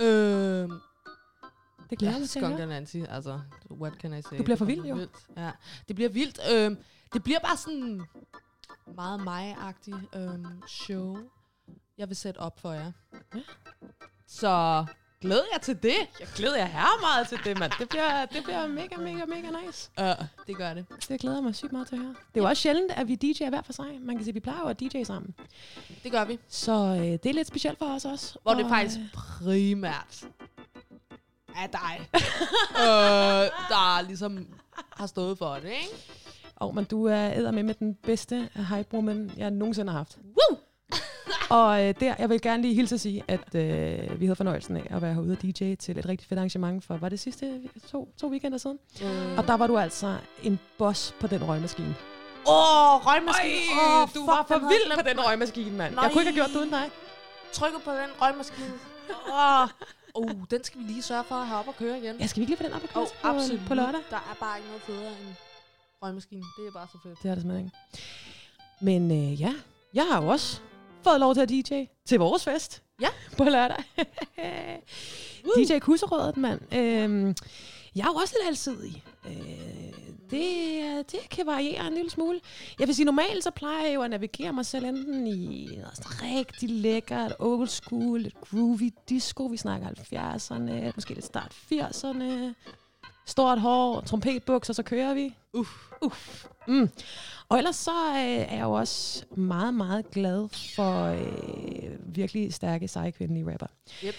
[SPEAKER 4] Øh,
[SPEAKER 5] Det glæder
[SPEAKER 4] ja,
[SPEAKER 5] jeg mig til at
[SPEAKER 4] Nancy, altså, what can I say?
[SPEAKER 5] Du bliver for
[SPEAKER 4] Det
[SPEAKER 5] vild, jo.
[SPEAKER 4] vildt. Ja, det bliver vildt. Øh, det bliver bare sådan meget mig-agtig øh, show, jeg vil sætte op for jer.
[SPEAKER 5] Ja.
[SPEAKER 4] Så glæd jer til det.
[SPEAKER 5] Jeg glæder jer her meget til det, mand. Det bliver, det bliver mega, mega, mega nice.
[SPEAKER 4] Uh, det gør det.
[SPEAKER 5] Det glæder jeg mig sygt meget til at høre. Det er jo også sjældent, at vi DJ'er hver for sig. Man kan sige, at vi plejer jo at DJ sammen.
[SPEAKER 4] Det gør vi.
[SPEAKER 5] Så øh, det er lidt specielt for os også.
[SPEAKER 4] Hvor det
[SPEAKER 5] Og,
[SPEAKER 4] faktisk
[SPEAKER 5] øh,
[SPEAKER 4] primært er dig, øh, der ligesom har stået for det, ikke?
[SPEAKER 5] Og men du er æder med med den bedste hype-woman, jeg nogensinde har haft.
[SPEAKER 4] Woo!
[SPEAKER 5] Og øh, der, jeg vil gerne lige hilse at sige, at øh, vi havde fornøjelsen af at være herude og DJ til et rigtig fedt arrangement for, var det sidste to, to weekender siden?
[SPEAKER 4] Øh.
[SPEAKER 5] Og der var du altså en boss på den røgmaskine.
[SPEAKER 4] Åh, oh, røgmaskine.
[SPEAKER 5] Ej,
[SPEAKER 4] Åh,
[SPEAKER 5] du
[SPEAKER 4] fuck,
[SPEAKER 5] var for vild på den røgmaskine, mand.
[SPEAKER 4] Nej.
[SPEAKER 5] Jeg kunne ikke have gjort det uden dig.
[SPEAKER 4] Trykker på den røgmaskine. Åh, oh, den skal vi lige sørge for at have op og køre igen.
[SPEAKER 5] Ja, skal vi ikke lige få den op og køre
[SPEAKER 4] oh,
[SPEAKER 5] på,
[SPEAKER 4] absolut.
[SPEAKER 5] på lørdag?
[SPEAKER 4] Der er bare ikke noget federe end røgmaskinen. Det er bare så fedt.
[SPEAKER 5] Det er det simpelthen ikke. Men øh, ja, jeg har jo også fået lov til at DJ til vores fest.
[SPEAKER 4] Ja.
[SPEAKER 5] På lørdag. DJ Kusserødet, mand. Øhm, jeg er jo også lidt alsidig. Øh, det, det kan variere en lille smule. Jeg vil sige, normalt så plejer jeg jo at navigere mig selv enten i noget rigtig lækkert, old school, lidt groovy disco. Vi snakker 70'erne, måske lidt start 80'erne. Stort hår, trompetbukser, så kører vi. Uff, uff. Mm. Og ellers så øh, er jeg jo også meget, meget glad for øh, virkelig stærke, seje kvindelige rapper.
[SPEAKER 4] Yep.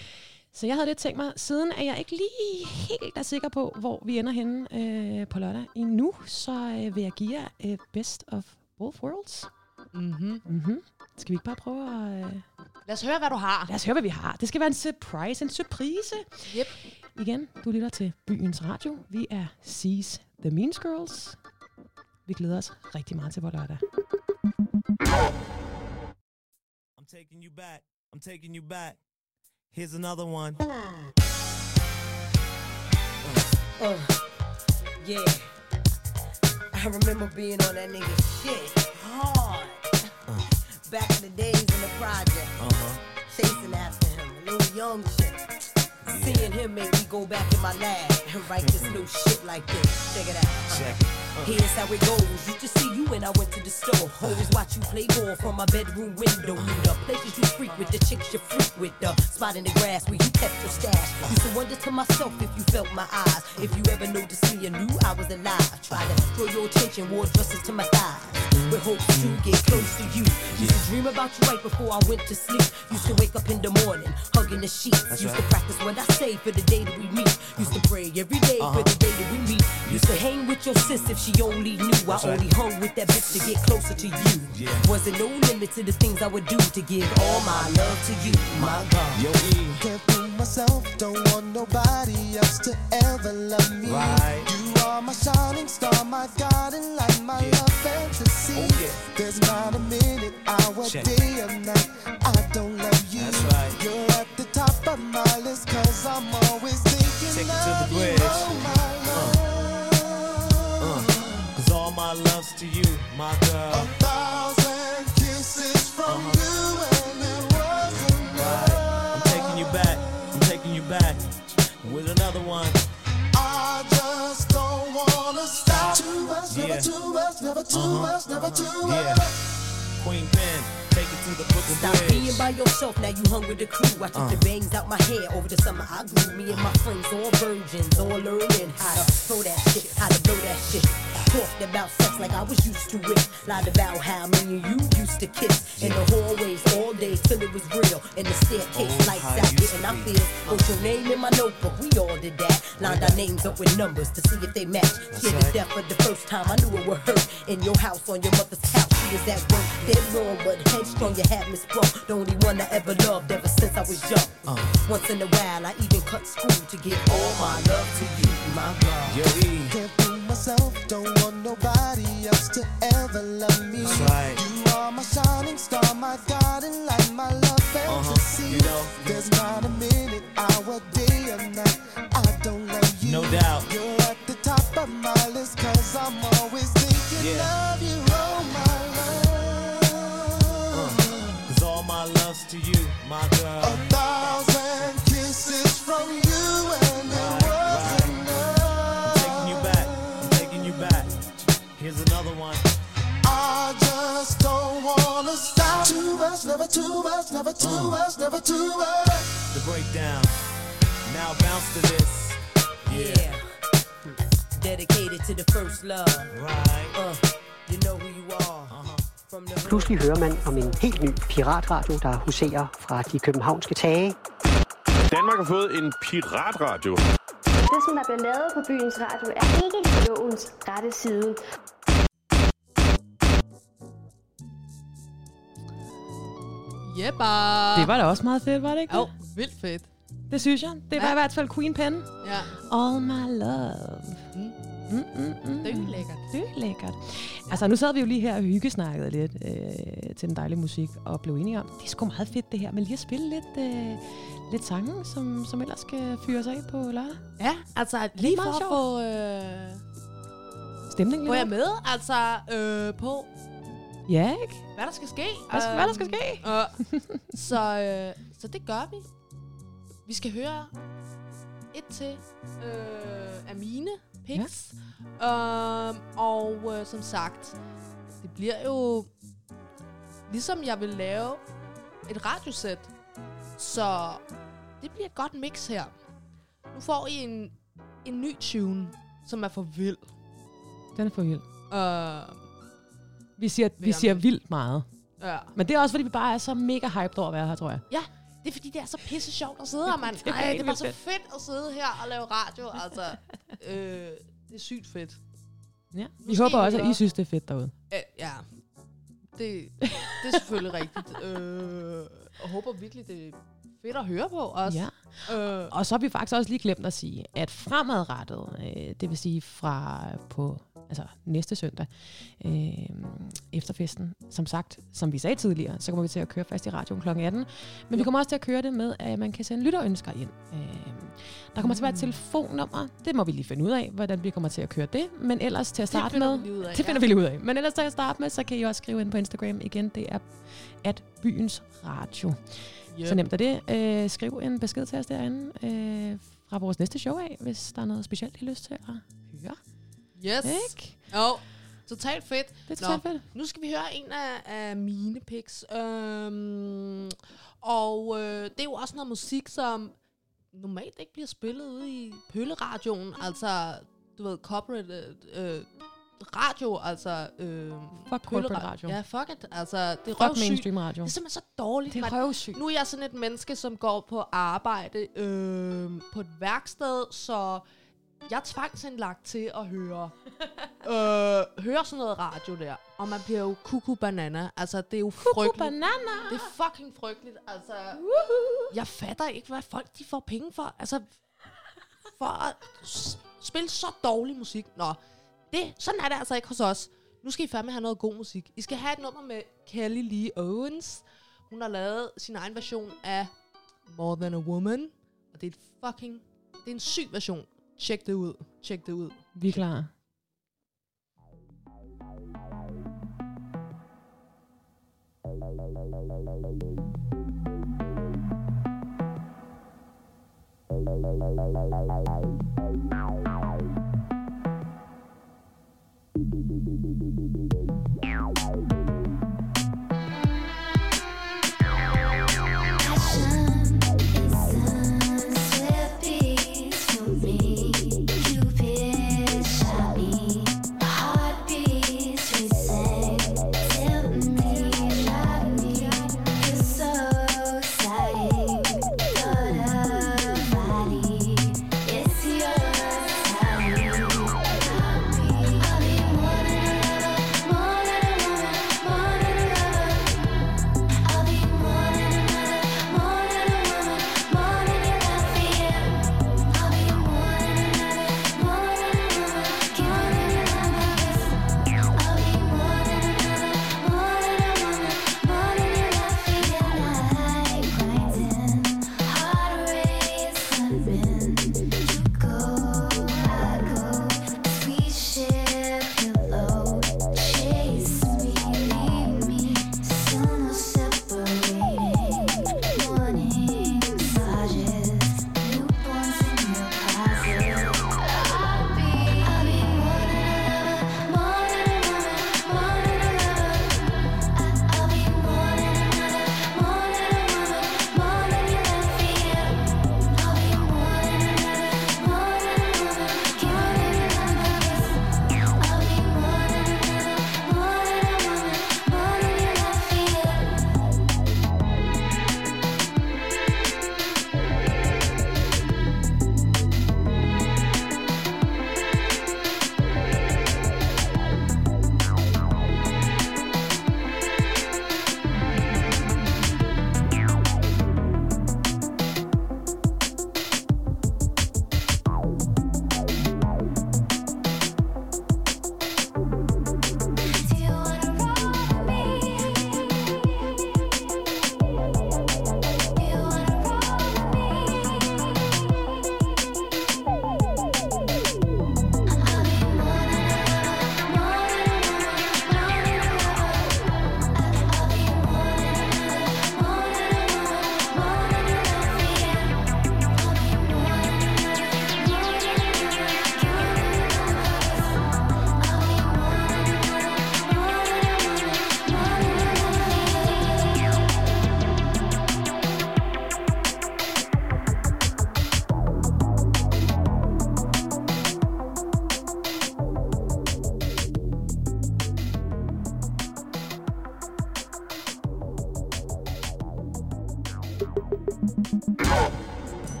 [SPEAKER 5] Så jeg havde lidt tænkt mig, siden at jeg ikke lige helt er sikker på, hvor vi ender henne øh, på lørdag endnu, så øh, vil jeg give jer øh, best of both worlds.
[SPEAKER 4] Mm-hmm.
[SPEAKER 5] Mm-hmm. Skal vi ikke bare prøve at... Øh...
[SPEAKER 4] Lad os høre, hvad du har.
[SPEAKER 5] Lad os høre, hvad vi har. Det skal være en surprise, en surprise.
[SPEAKER 4] Yep.
[SPEAKER 5] Igen, du lytter til Byens Radio. Vi er Seas The Means Girls. Vi glæder os rigtig meget til vores lørdag.
[SPEAKER 10] Er I'm taking you back. I'm taking you back. Here's another one.
[SPEAKER 11] Uh, uh yeah. I remember being on that nigga shit hard. Uh. Back in the days in the project.
[SPEAKER 10] Uh-huh.
[SPEAKER 11] Chasing after him, a little young shit. Seeing him made me go back in my lab and write this mm-hmm. new shit like this. Check it out.
[SPEAKER 10] Check uh. it.
[SPEAKER 11] Here's how it goes. Used to see you when I went to the store. Always watch you play ball from my bedroom window. Knew the places you freak with, the chicks you freak with, the spot in the grass where you kept your stash. Used to wonder to myself if you felt my eyes. If you ever noticed me and knew I was alive. Tried to draw your attention, wore dresses to my thighs. With hopes to get close to you. Used to dream about you right before I went to sleep. Used to wake up in the morning, hugging the sheets.
[SPEAKER 10] That's
[SPEAKER 11] Used
[SPEAKER 10] right.
[SPEAKER 11] to practice what I say for the day that we meet. Used to pray every day for
[SPEAKER 10] Uh-huh.
[SPEAKER 11] the day that we meet. Used to hang with your sis if she only knew. I
[SPEAKER 10] That's right.
[SPEAKER 11] only hung with that bitch to get closer to you.
[SPEAKER 10] Yeah.
[SPEAKER 11] Wasn't no limit to the things I would do to give all my love to you, my God.
[SPEAKER 10] Yo, E.
[SPEAKER 12] Can't fool myself, don't want nobody else to ever love me.
[SPEAKER 10] Right.
[SPEAKER 12] You are my shining star, my guiding light, my love fantasy.
[SPEAKER 10] Oh, yeah.
[SPEAKER 12] There's not a minute, hour,
[SPEAKER 10] Check.
[SPEAKER 12] day, or night I don't love you.
[SPEAKER 10] That's right.
[SPEAKER 12] You're at the top of my list, cause I'm always thinking
[SPEAKER 10] Take it to the
[SPEAKER 12] of you.
[SPEAKER 10] bridge.
[SPEAKER 12] Oh, my love.
[SPEAKER 10] Uh. Cause all my love's to you, my girl.
[SPEAKER 12] A thousand kisses from
[SPEAKER 10] Uh-huh.
[SPEAKER 12] you, never too much, never too much,
[SPEAKER 10] uh-huh.
[SPEAKER 12] never too much.
[SPEAKER 10] Yeah. Queen Ben. To the Brooklyn
[SPEAKER 11] Stop
[SPEAKER 10] Bridge.
[SPEAKER 11] being by yourself, now you hung with the crew. I took
[SPEAKER 10] Uh.
[SPEAKER 11] the bangs out my hair over the summer. I grew me and my friends, all virgins, all learning how to throw that shit, how to blow that shit. Talked about sex like I was used to it. Lied about how me and you used to kiss in the hallways all day till it was real. In the staircase,
[SPEAKER 10] Oh,
[SPEAKER 11] lights out, getting
[SPEAKER 10] to
[SPEAKER 11] our
[SPEAKER 10] be.
[SPEAKER 11] feels. Wrote your name in my notebook, we all did that. Lined our names up with numbers to see if they match. Scared to
[SPEAKER 10] right.
[SPEAKER 11] death for the first time, I knew it would hurt. In your house, on your mother's couch, was at work, dead wrong, but headstrong, you had me sprung. The only one I ever loved ever since I was young.
[SPEAKER 10] Uh.
[SPEAKER 11] Once in a while, I even cut school to give all my love to you, my God.
[SPEAKER 10] Yo, E.
[SPEAKER 12] Can't fool myself, don't want nobody else to ever love me.
[SPEAKER 10] That's right.
[SPEAKER 12] You are my shining star, my guiding light, my love fantasy.
[SPEAKER 10] Uh-huh. You know.
[SPEAKER 12] There's not a minute, hour, day, or night I don't love you.
[SPEAKER 10] No doubt.
[SPEAKER 12] You're at the top of my list, cause I'm always thinking
[SPEAKER 10] Yeah.
[SPEAKER 12] of you, My. A thousand kisses from you and it wasn't. Taking you
[SPEAKER 10] back, taking you back. Here's another one.
[SPEAKER 12] I just don't wanna stop. Too much, never too much, never too much, never too much.
[SPEAKER 10] The breakdown. Now bounce to this.
[SPEAKER 13] Yeah. Dedicated to the first love.
[SPEAKER 10] Right.
[SPEAKER 13] Uh, you know who you are.
[SPEAKER 1] Pludselig hører man om en helt ny piratradio, der huserer fra de københavnske tage.
[SPEAKER 2] Danmark har fået en piratradio.
[SPEAKER 3] Det, som der bliver lavet på byens radio, er ikke lovens rette side.
[SPEAKER 4] Jeppa.
[SPEAKER 5] Det var da også meget fedt, var det ikke?
[SPEAKER 4] Jo, vildt fedt.
[SPEAKER 5] Det synes jeg. Det var
[SPEAKER 4] Ja.
[SPEAKER 5] i hvert fald Queen Pen.
[SPEAKER 4] Ja.
[SPEAKER 5] All my love.
[SPEAKER 4] Mm.
[SPEAKER 5] Mm, mm.
[SPEAKER 4] Det er lækkert.
[SPEAKER 5] Det er lækkert. Altså, nu sad vi jo lige her og hyggesnakkede lidt øh, til den dejlige musik, og blev enige om, det er sgu meget fedt det her, men lige at spille lidt, øh, lidt sange, som, som ellers skal fyres af på lørdag.
[SPEAKER 4] Ja, altså lige
[SPEAKER 5] meget
[SPEAKER 4] for at få, øh,
[SPEAKER 5] Stemning
[SPEAKER 4] få
[SPEAKER 5] lidt
[SPEAKER 4] jer
[SPEAKER 5] op.
[SPEAKER 4] med, altså øh, på,
[SPEAKER 5] Ja, ikke?
[SPEAKER 4] hvad der skal ske.
[SPEAKER 5] Hvad skal- hvad der skal ske?
[SPEAKER 4] Øh, så, øh, så det gør vi. Vi skal høre et til øh, af mine picks. Ja. Øh, og øh, som sagt, det bliver jo ligesom jeg vil lave et radiosæt. Så det bliver et godt mix her. Nu får I en, en ny tune, som er for vild.
[SPEAKER 5] Den er for vild.
[SPEAKER 4] Øh,
[SPEAKER 5] Vi siger, vi siger vildt meget.
[SPEAKER 4] ja.
[SPEAKER 5] Men det er også, fordi vi bare er så mega hyped over at være her, tror jeg.
[SPEAKER 4] Ja, det er fordi, det er så pisse sjovt at sidde her, mand.
[SPEAKER 5] Det er helt
[SPEAKER 4] det var
[SPEAKER 5] vildt
[SPEAKER 4] så
[SPEAKER 5] fedt.
[SPEAKER 4] fedt at sidde her og lave radio, altså. øh, det er sygt fedt.
[SPEAKER 5] Ja. Vi
[SPEAKER 4] skal
[SPEAKER 5] håber også, at I synes, det er fedt derude.
[SPEAKER 4] Øh, ja, det, det er selvfølgelig rigtigt. Øh, og håber virkelig, det er fedt at høre på også.
[SPEAKER 5] Ja.
[SPEAKER 4] Øh,
[SPEAKER 5] Og så har vi faktisk også lige glemt at sige, at fremadrettet, øh, det vil sige fra på altså næste søndag, øh, efter festen, som sagt, som vi sagde tidligere, så kommer vi til at køre fast i radioen kl. 18. Men vi kommer også til at køre det med, at man kan sende lytterønsker ind. Øh, der kommer til at være et telefonnummer. Det må vi lige finde ud af, hvordan vi kommer til at køre det. Men ellers til at starte med...
[SPEAKER 4] af,
[SPEAKER 5] det finder
[SPEAKER 4] ja.
[SPEAKER 5] vi lige ud af. Men ellers til at starte med, så kan I også skrive ind på Instagram igen. Det er at byens radio.
[SPEAKER 4] Yep.
[SPEAKER 5] Så nemt er det. Øh, skriv en besked til os derinde øh, fra vores næste show af, hvis der er noget specielt, I har lyst til at høre.
[SPEAKER 4] Yes.
[SPEAKER 5] Ikke?
[SPEAKER 4] Jo, totalt fedt.
[SPEAKER 5] Det er totalt fedt.
[SPEAKER 4] Nu skal vi høre en af, af mine picks. Øhm, og øh, det er jo også noget musik, som normalt ikke bliver spillet ude i pølleradioen. Altså, du ved, corporate øh, radio, altså... Øh,
[SPEAKER 5] Fuck corporate radio.
[SPEAKER 4] Ja, fuck it. Altså, det er
[SPEAKER 5] Fuck mainstream radio.
[SPEAKER 4] Det er simpelthen så dårligt.
[SPEAKER 5] Det er røvsygt.
[SPEAKER 4] Nu er jeg sådan et menneske, som går på arbejde øh, på et værksted, så jeg er tvangsindlagt til at høre, øh, høre sådan noget radio der. Og man bliver jo kuku banana. Altså, det er jo frygteligt.
[SPEAKER 5] banana!
[SPEAKER 4] Det er fucking frygteligt. Altså, jeg fatter ikke, hvad folk de får penge for. Altså, for at spille så dårlig musik. Nå, det, sådan er det altså ikke hos os. Nu skal I fandme have noget god musik. I skal have et nummer med Kelly Lee Owens. Hun har lavet sin egen version af More Than a Woman. Og det er et fucking... Det er en syg version. Tjek det ud. Tjek det ud.
[SPEAKER 5] Vi er klar.
[SPEAKER 7] It's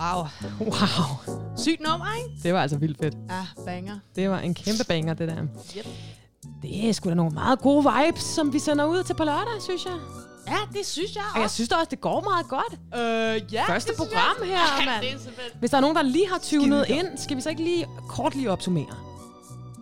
[SPEAKER 4] Wow.
[SPEAKER 5] Wow.
[SPEAKER 4] Sygt nummer, ikke?
[SPEAKER 5] Det var altså vildt fedt.
[SPEAKER 4] Ja, banger.
[SPEAKER 5] Det var en kæmpe banger, det der.
[SPEAKER 4] Yep.
[SPEAKER 5] Det er sgu da nogle meget gode vibes, som vi sender ud til på lørdag, synes jeg.
[SPEAKER 4] Ja, det synes jeg
[SPEAKER 5] Og jeg synes da også, det går meget godt.
[SPEAKER 4] Øh, ja,
[SPEAKER 5] Første program
[SPEAKER 4] jeg.
[SPEAKER 5] her,
[SPEAKER 4] Ja,
[SPEAKER 5] mand.
[SPEAKER 4] det er.
[SPEAKER 5] Hvis der er nogen, der lige har tunet ind, skal vi så ikke lige kort lige opsummere?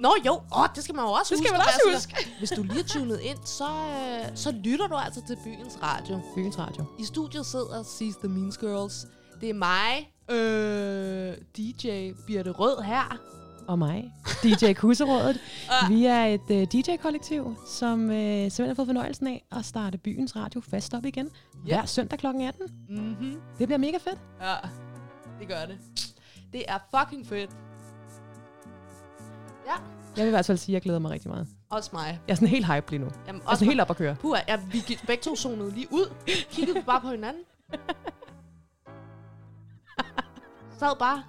[SPEAKER 4] Nå jo, åh, det skal man jo også
[SPEAKER 5] Det skal
[SPEAKER 4] huske.
[SPEAKER 5] man også huske.
[SPEAKER 4] Hvis du lige er tunet ind, så, øh, så lytter du altså til Byens Radio.
[SPEAKER 5] Byens Radio.
[SPEAKER 4] I studiet sidder Sees the Mean Girls. Det er mig, øh, DJ Birte Rød her.
[SPEAKER 5] Og mig, DJ Kusserådet. vi er et uh, DJ-kollektiv, som uh, simpelthen har fået fornøjelsen af at starte Byens Radio fast op igen. Hver søndag kl. 18.
[SPEAKER 4] Mm-hmm.
[SPEAKER 5] Det bliver mega fedt.
[SPEAKER 4] Ja, det gør det. Det er fucking fedt. Ja,
[SPEAKER 5] Jeg vil i hvert fald sige, at jeg glæder mig rigtig meget.
[SPEAKER 4] også mig.
[SPEAKER 5] Jeg er sådan helt hype lige nu.
[SPEAKER 4] Jamen,
[SPEAKER 5] jeg er sådan helt op at køre.
[SPEAKER 4] Puh, ja, vi gik begge to zonede lige ud. Kiggede bare på hinanden. Sad bare.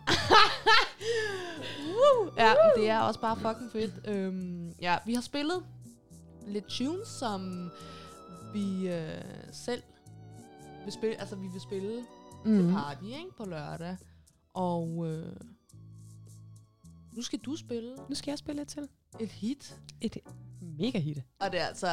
[SPEAKER 4] Woo! Ja, det er også bare fucking fedt. Øhm, ja, vi har spillet lidt tunes, som vi øh, selv vil spille. Altså, vi vil spille mm. Til party, ikke? På lørdag. Og øh, nu skal du spille
[SPEAKER 5] Nu skal jeg spille lidt til.
[SPEAKER 4] et hit.
[SPEAKER 5] Et mega hit.
[SPEAKER 4] Og det er altså...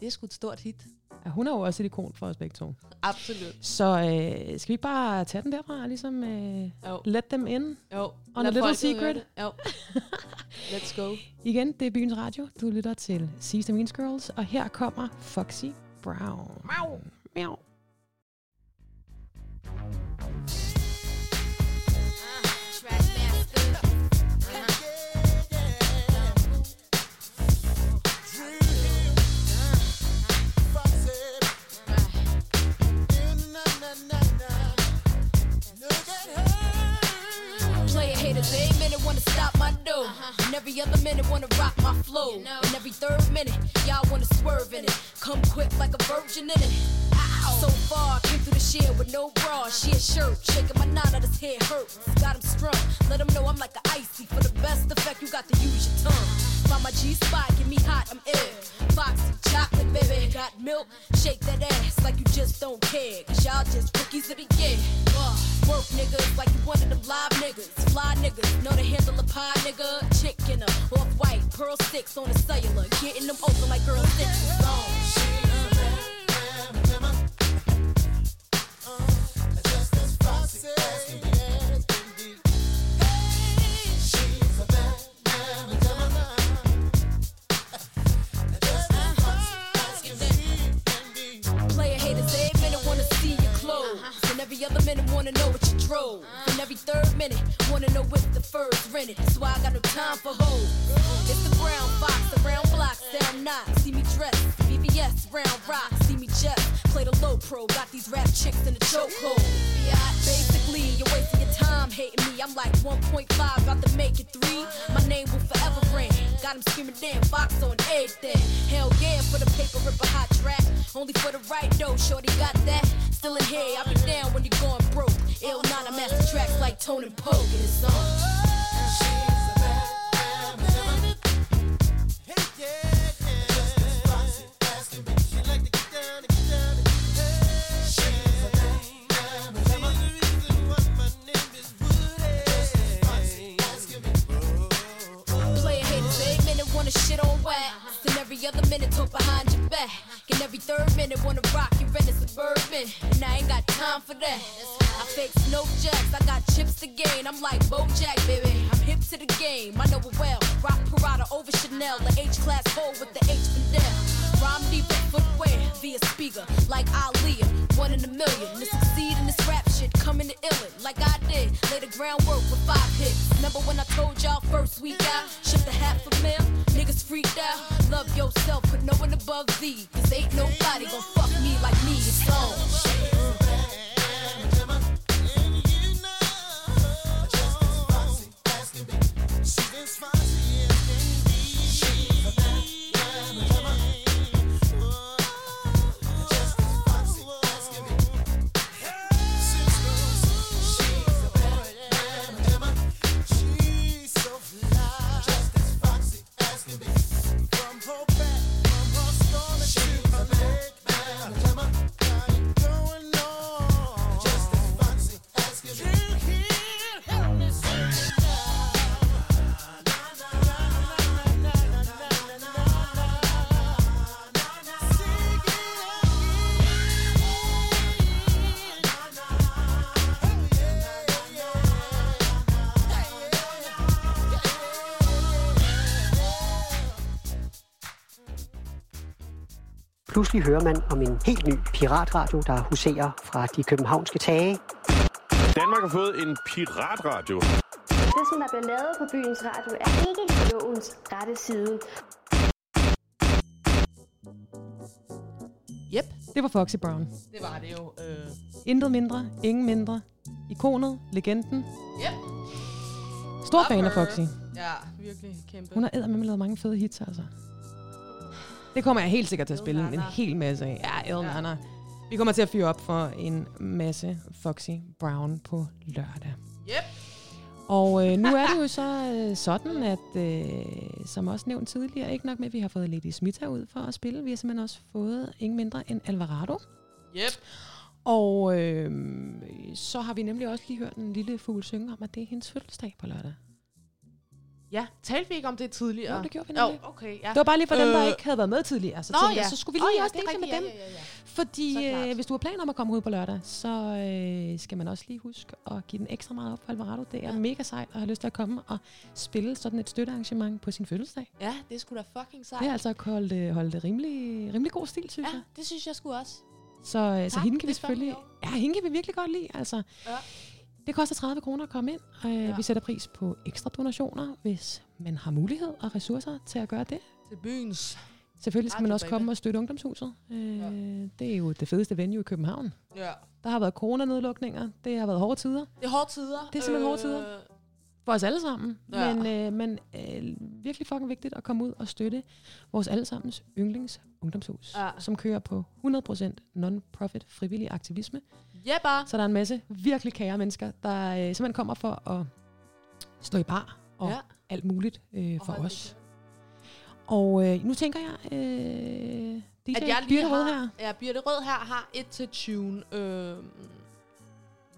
[SPEAKER 4] Det er sgu et stort hit.
[SPEAKER 5] Ja, hun er jo også et ikon for os begge to.
[SPEAKER 4] Absolut.
[SPEAKER 5] Så øh, skal vi bare tage den derfra, og ligesom øh,
[SPEAKER 4] Jo.
[SPEAKER 5] let them in?
[SPEAKER 4] Jo.
[SPEAKER 5] On
[SPEAKER 4] Lad
[SPEAKER 5] a little secret.
[SPEAKER 4] Jo. Let's go.
[SPEAKER 5] Igen, det er Byens Radio. Du lytter til Seas the Mean Girls, og her kommer Foxy Brown. Miau. Miau.
[SPEAKER 13] And every other minute wanna rock my flow. And every third minute, y'all wanna swerve in it. Come quick like a virgin in it. Ah, So far, came through the shed with no bra, she a shirt. Shaking my knot out his head hurts. Got him strung. Let him know I'm like an icy. For the best effect, you got to use your tongue. Find my G spot, get me hot, I'm ill. Foxy, chocolate, baby. Got milk, shake that ass like you just don't care. Cause y'all just rookies of the year. Uh, work niggas like you one of them live niggas. Fly niggas, know to handle a pie nigga. Chicken a off white, pearl sticks on the cellular. Getting them open like girl six. Player every other minute wanna know what you drove. And every third minute wanna know if the fur's rented. That's why I got no time for hoes. It's the brown fox, around blocks, down not. See me dress, BBS, round rock. See me jet, play the low pro. Got these rap chicks in the chokehold. Yeah, basically, you're wasting your time hating me. I'm like 1.5, about to make it three. My name will forever ring. Got him screaming, damn, box on everything. Hell yeah, for the paper, rip a hot track. Only for the right though, shorty got that. Still in here, I'll be down when you're going broke. Ill 9, I master tracks like Tone and Poke, and it's on. Other minute talk behind your back. And every third minute wanna rock your rent a suburban. And I ain't got time for that. I fake no jacks, I got chips to gain. I'm like Bojack, baby. I'm hip to the game, I know it well. Rock Parada over Chanel, the H class hole with the H Fidel. Rhyme deep in footwear via speaker, like Aaliyah, one in a million. To succeed in this rap shit, coming to illin' like I did. Lay the groundwork with five hits. Remember when I told y'all first week out, shipped a half a mil? Niggas freaked out. Love yourself, put no one above thee. Cause ain't nobody gon' fuck me like me. It's on.
[SPEAKER 1] Pludselig hører man om en helt ny piratradio, der huserer fra de københavnske tage.
[SPEAKER 2] Danmark har fået en piratradio.
[SPEAKER 3] Det, som der bliver lavet på byens radio, er ikke lovens rette side.
[SPEAKER 4] Yep.
[SPEAKER 5] Det var Foxy Brown.
[SPEAKER 4] Det var det jo. Øh.
[SPEAKER 5] Intet mindre, ingen mindre. Ikonet, legenden.
[SPEAKER 4] Yep.
[SPEAKER 5] Stor fan af. Foxy.
[SPEAKER 4] Ja, virkelig kæmpe.
[SPEAKER 5] Hun har eddermame lavet mange fede hits, altså. Det kommer jeg helt sikkert til at spille en hel masse af. Ja, El Nana. Vi kommer til at fyre op for en masse Foxy Brown på lørdag.
[SPEAKER 4] Yep.
[SPEAKER 5] Og øh, nu er det jo så øh, sådan, at øh, som også nævnt tidligere, ikke nok med, at vi har fået Lady Smith ud for at spille. Vi har simpelthen også fået ingen mindre end Alvarado.
[SPEAKER 4] Yep.
[SPEAKER 5] Og øh, så har vi nemlig også lige hørt en lille fugl synge om, at det er hendes fødselsdag på lørdag.
[SPEAKER 4] Ja, talte vi ikke om det tidligere?
[SPEAKER 5] Jo, det gjorde vi nemlig.
[SPEAKER 4] okay, ja.
[SPEAKER 5] Det var bare lige for dem, der
[SPEAKER 4] Øh,
[SPEAKER 5] ikke havde været med tidligere. Så
[SPEAKER 4] Nå,
[SPEAKER 5] tænkte jeg,
[SPEAKER 4] ja.
[SPEAKER 5] så skulle vi lige
[SPEAKER 4] ja,
[SPEAKER 5] også
[SPEAKER 4] det
[SPEAKER 5] dele med
[SPEAKER 4] rigtigt.
[SPEAKER 5] dem.
[SPEAKER 4] Ja, ja, ja, ja.
[SPEAKER 5] Fordi
[SPEAKER 4] Så
[SPEAKER 5] øh, hvis du har planer om at komme ud på lørdag, så øh, skal man også lige huske at give den ekstra meget op for Alvarado. Det er ja. mega sejt at have lyst til at komme og spille sådan et støttearrangement på sin fødselsdag.
[SPEAKER 4] Ja, det skulle da fucking sejt.
[SPEAKER 5] Det er altså holdt, øh, holdt det rimelig, rimelig god stil, synes
[SPEAKER 4] Ja,
[SPEAKER 5] jeg.
[SPEAKER 4] det synes jeg skulle også.
[SPEAKER 5] Så, øh, så
[SPEAKER 4] Tak,
[SPEAKER 5] hende kan vi
[SPEAKER 4] det
[SPEAKER 5] selvfølgelig... Ja, hende kan vi virkelig godt lide. Altså,
[SPEAKER 4] Ja.
[SPEAKER 5] Det koster 30 kroner at komme ind, og øh,
[SPEAKER 4] Ja.
[SPEAKER 5] vi sætter pris på ekstra donationer, hvis man har mulighed og ressourcer til at gøre det.
[SPEAKER 4] Til byens.
[SPEAKER 5] Selvfølgelig skal man også komme og støtte ungdomshuset. Øh, Det er jo det fedeste venue i København.
[SPEAKER 4] Ja.
[SPEAKER 5] Der har været coronanedlukninger. Det har været hårde tider.
[SPEAKER 4] Det er hårde tider.
[SPEAKER 5] Det er simpelthen hårde tider. For os alle sammen.
[SPEAKER 4] Ja.
[SPEAKER 5] Men, øh, men øh, virkelig fucking vigtigt at komme ud og støtte vores allesammens yndlings ungdomshus,
[SPEAKER 4] Ja.
[SPEAKER 5] som kører på 100% non-profit frivillig aktivisme.
[SPEAKER 4] Jepper.
[SPEAKER 5] Så der er en masse virkelig kære mennesker, der øh, simpelthen kommer for at stå i bar og
[SPEAKER 4] Ja.
[SPEAKER 5] alt muligt øh, for
[SPEAKER 4] holde
[SPEAKER 5] os. Og øh, nu tænker jeg, øh, DJ
[SPEAKER 4] at jeg lige
[SPEAKER 5] Birte
[SPEAKER 4] har,
[SPEAKER 5] Rød her.
[SPEAKER 4] Ja, Birte Rød her har et til tune. Øh,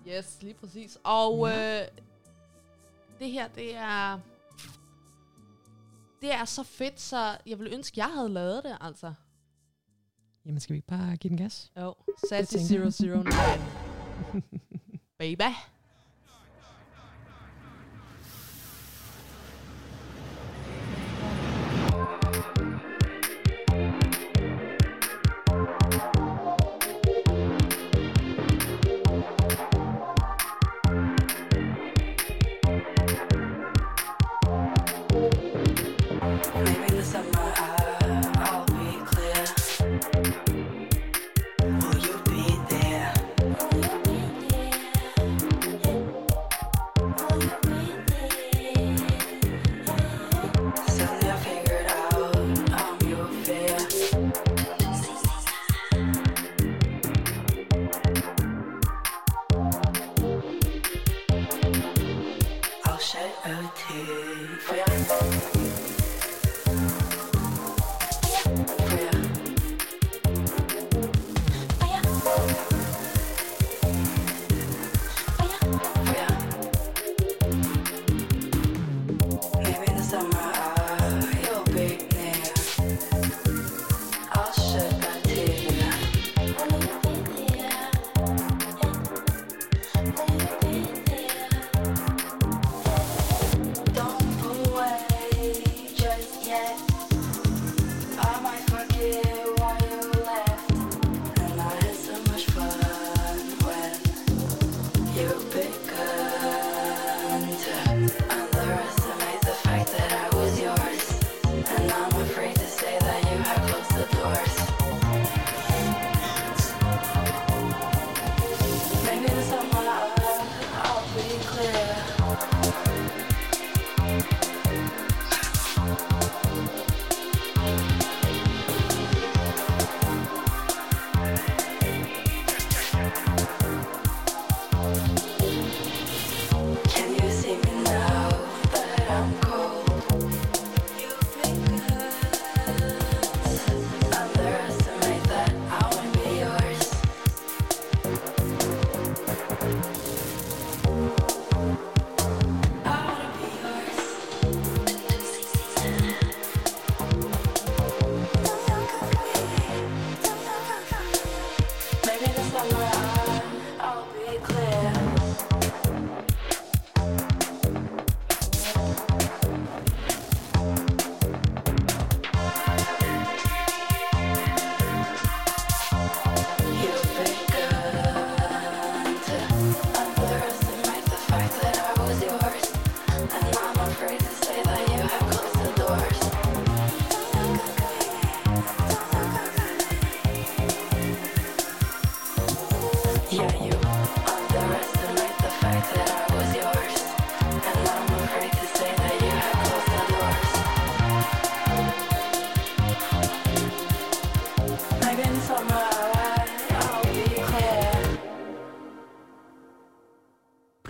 [SPEAKER 4] yes, lige præcis. Og
[SPEAKER 5] Ja.
[SPEAKER 4] øh, det her, det er... Det er så fedt, så jeg ville ønske, jeg havde lavet det, altså.
[SPEAKER 5] Jamen skal vi ikke bare give den gas?
[SPEAKER 4] Jo, Sassy
[SPEAKER 5] Det tænker jeg.
[SPEAKER 4] 009. Baby.
[SPEAKER 14] The doors.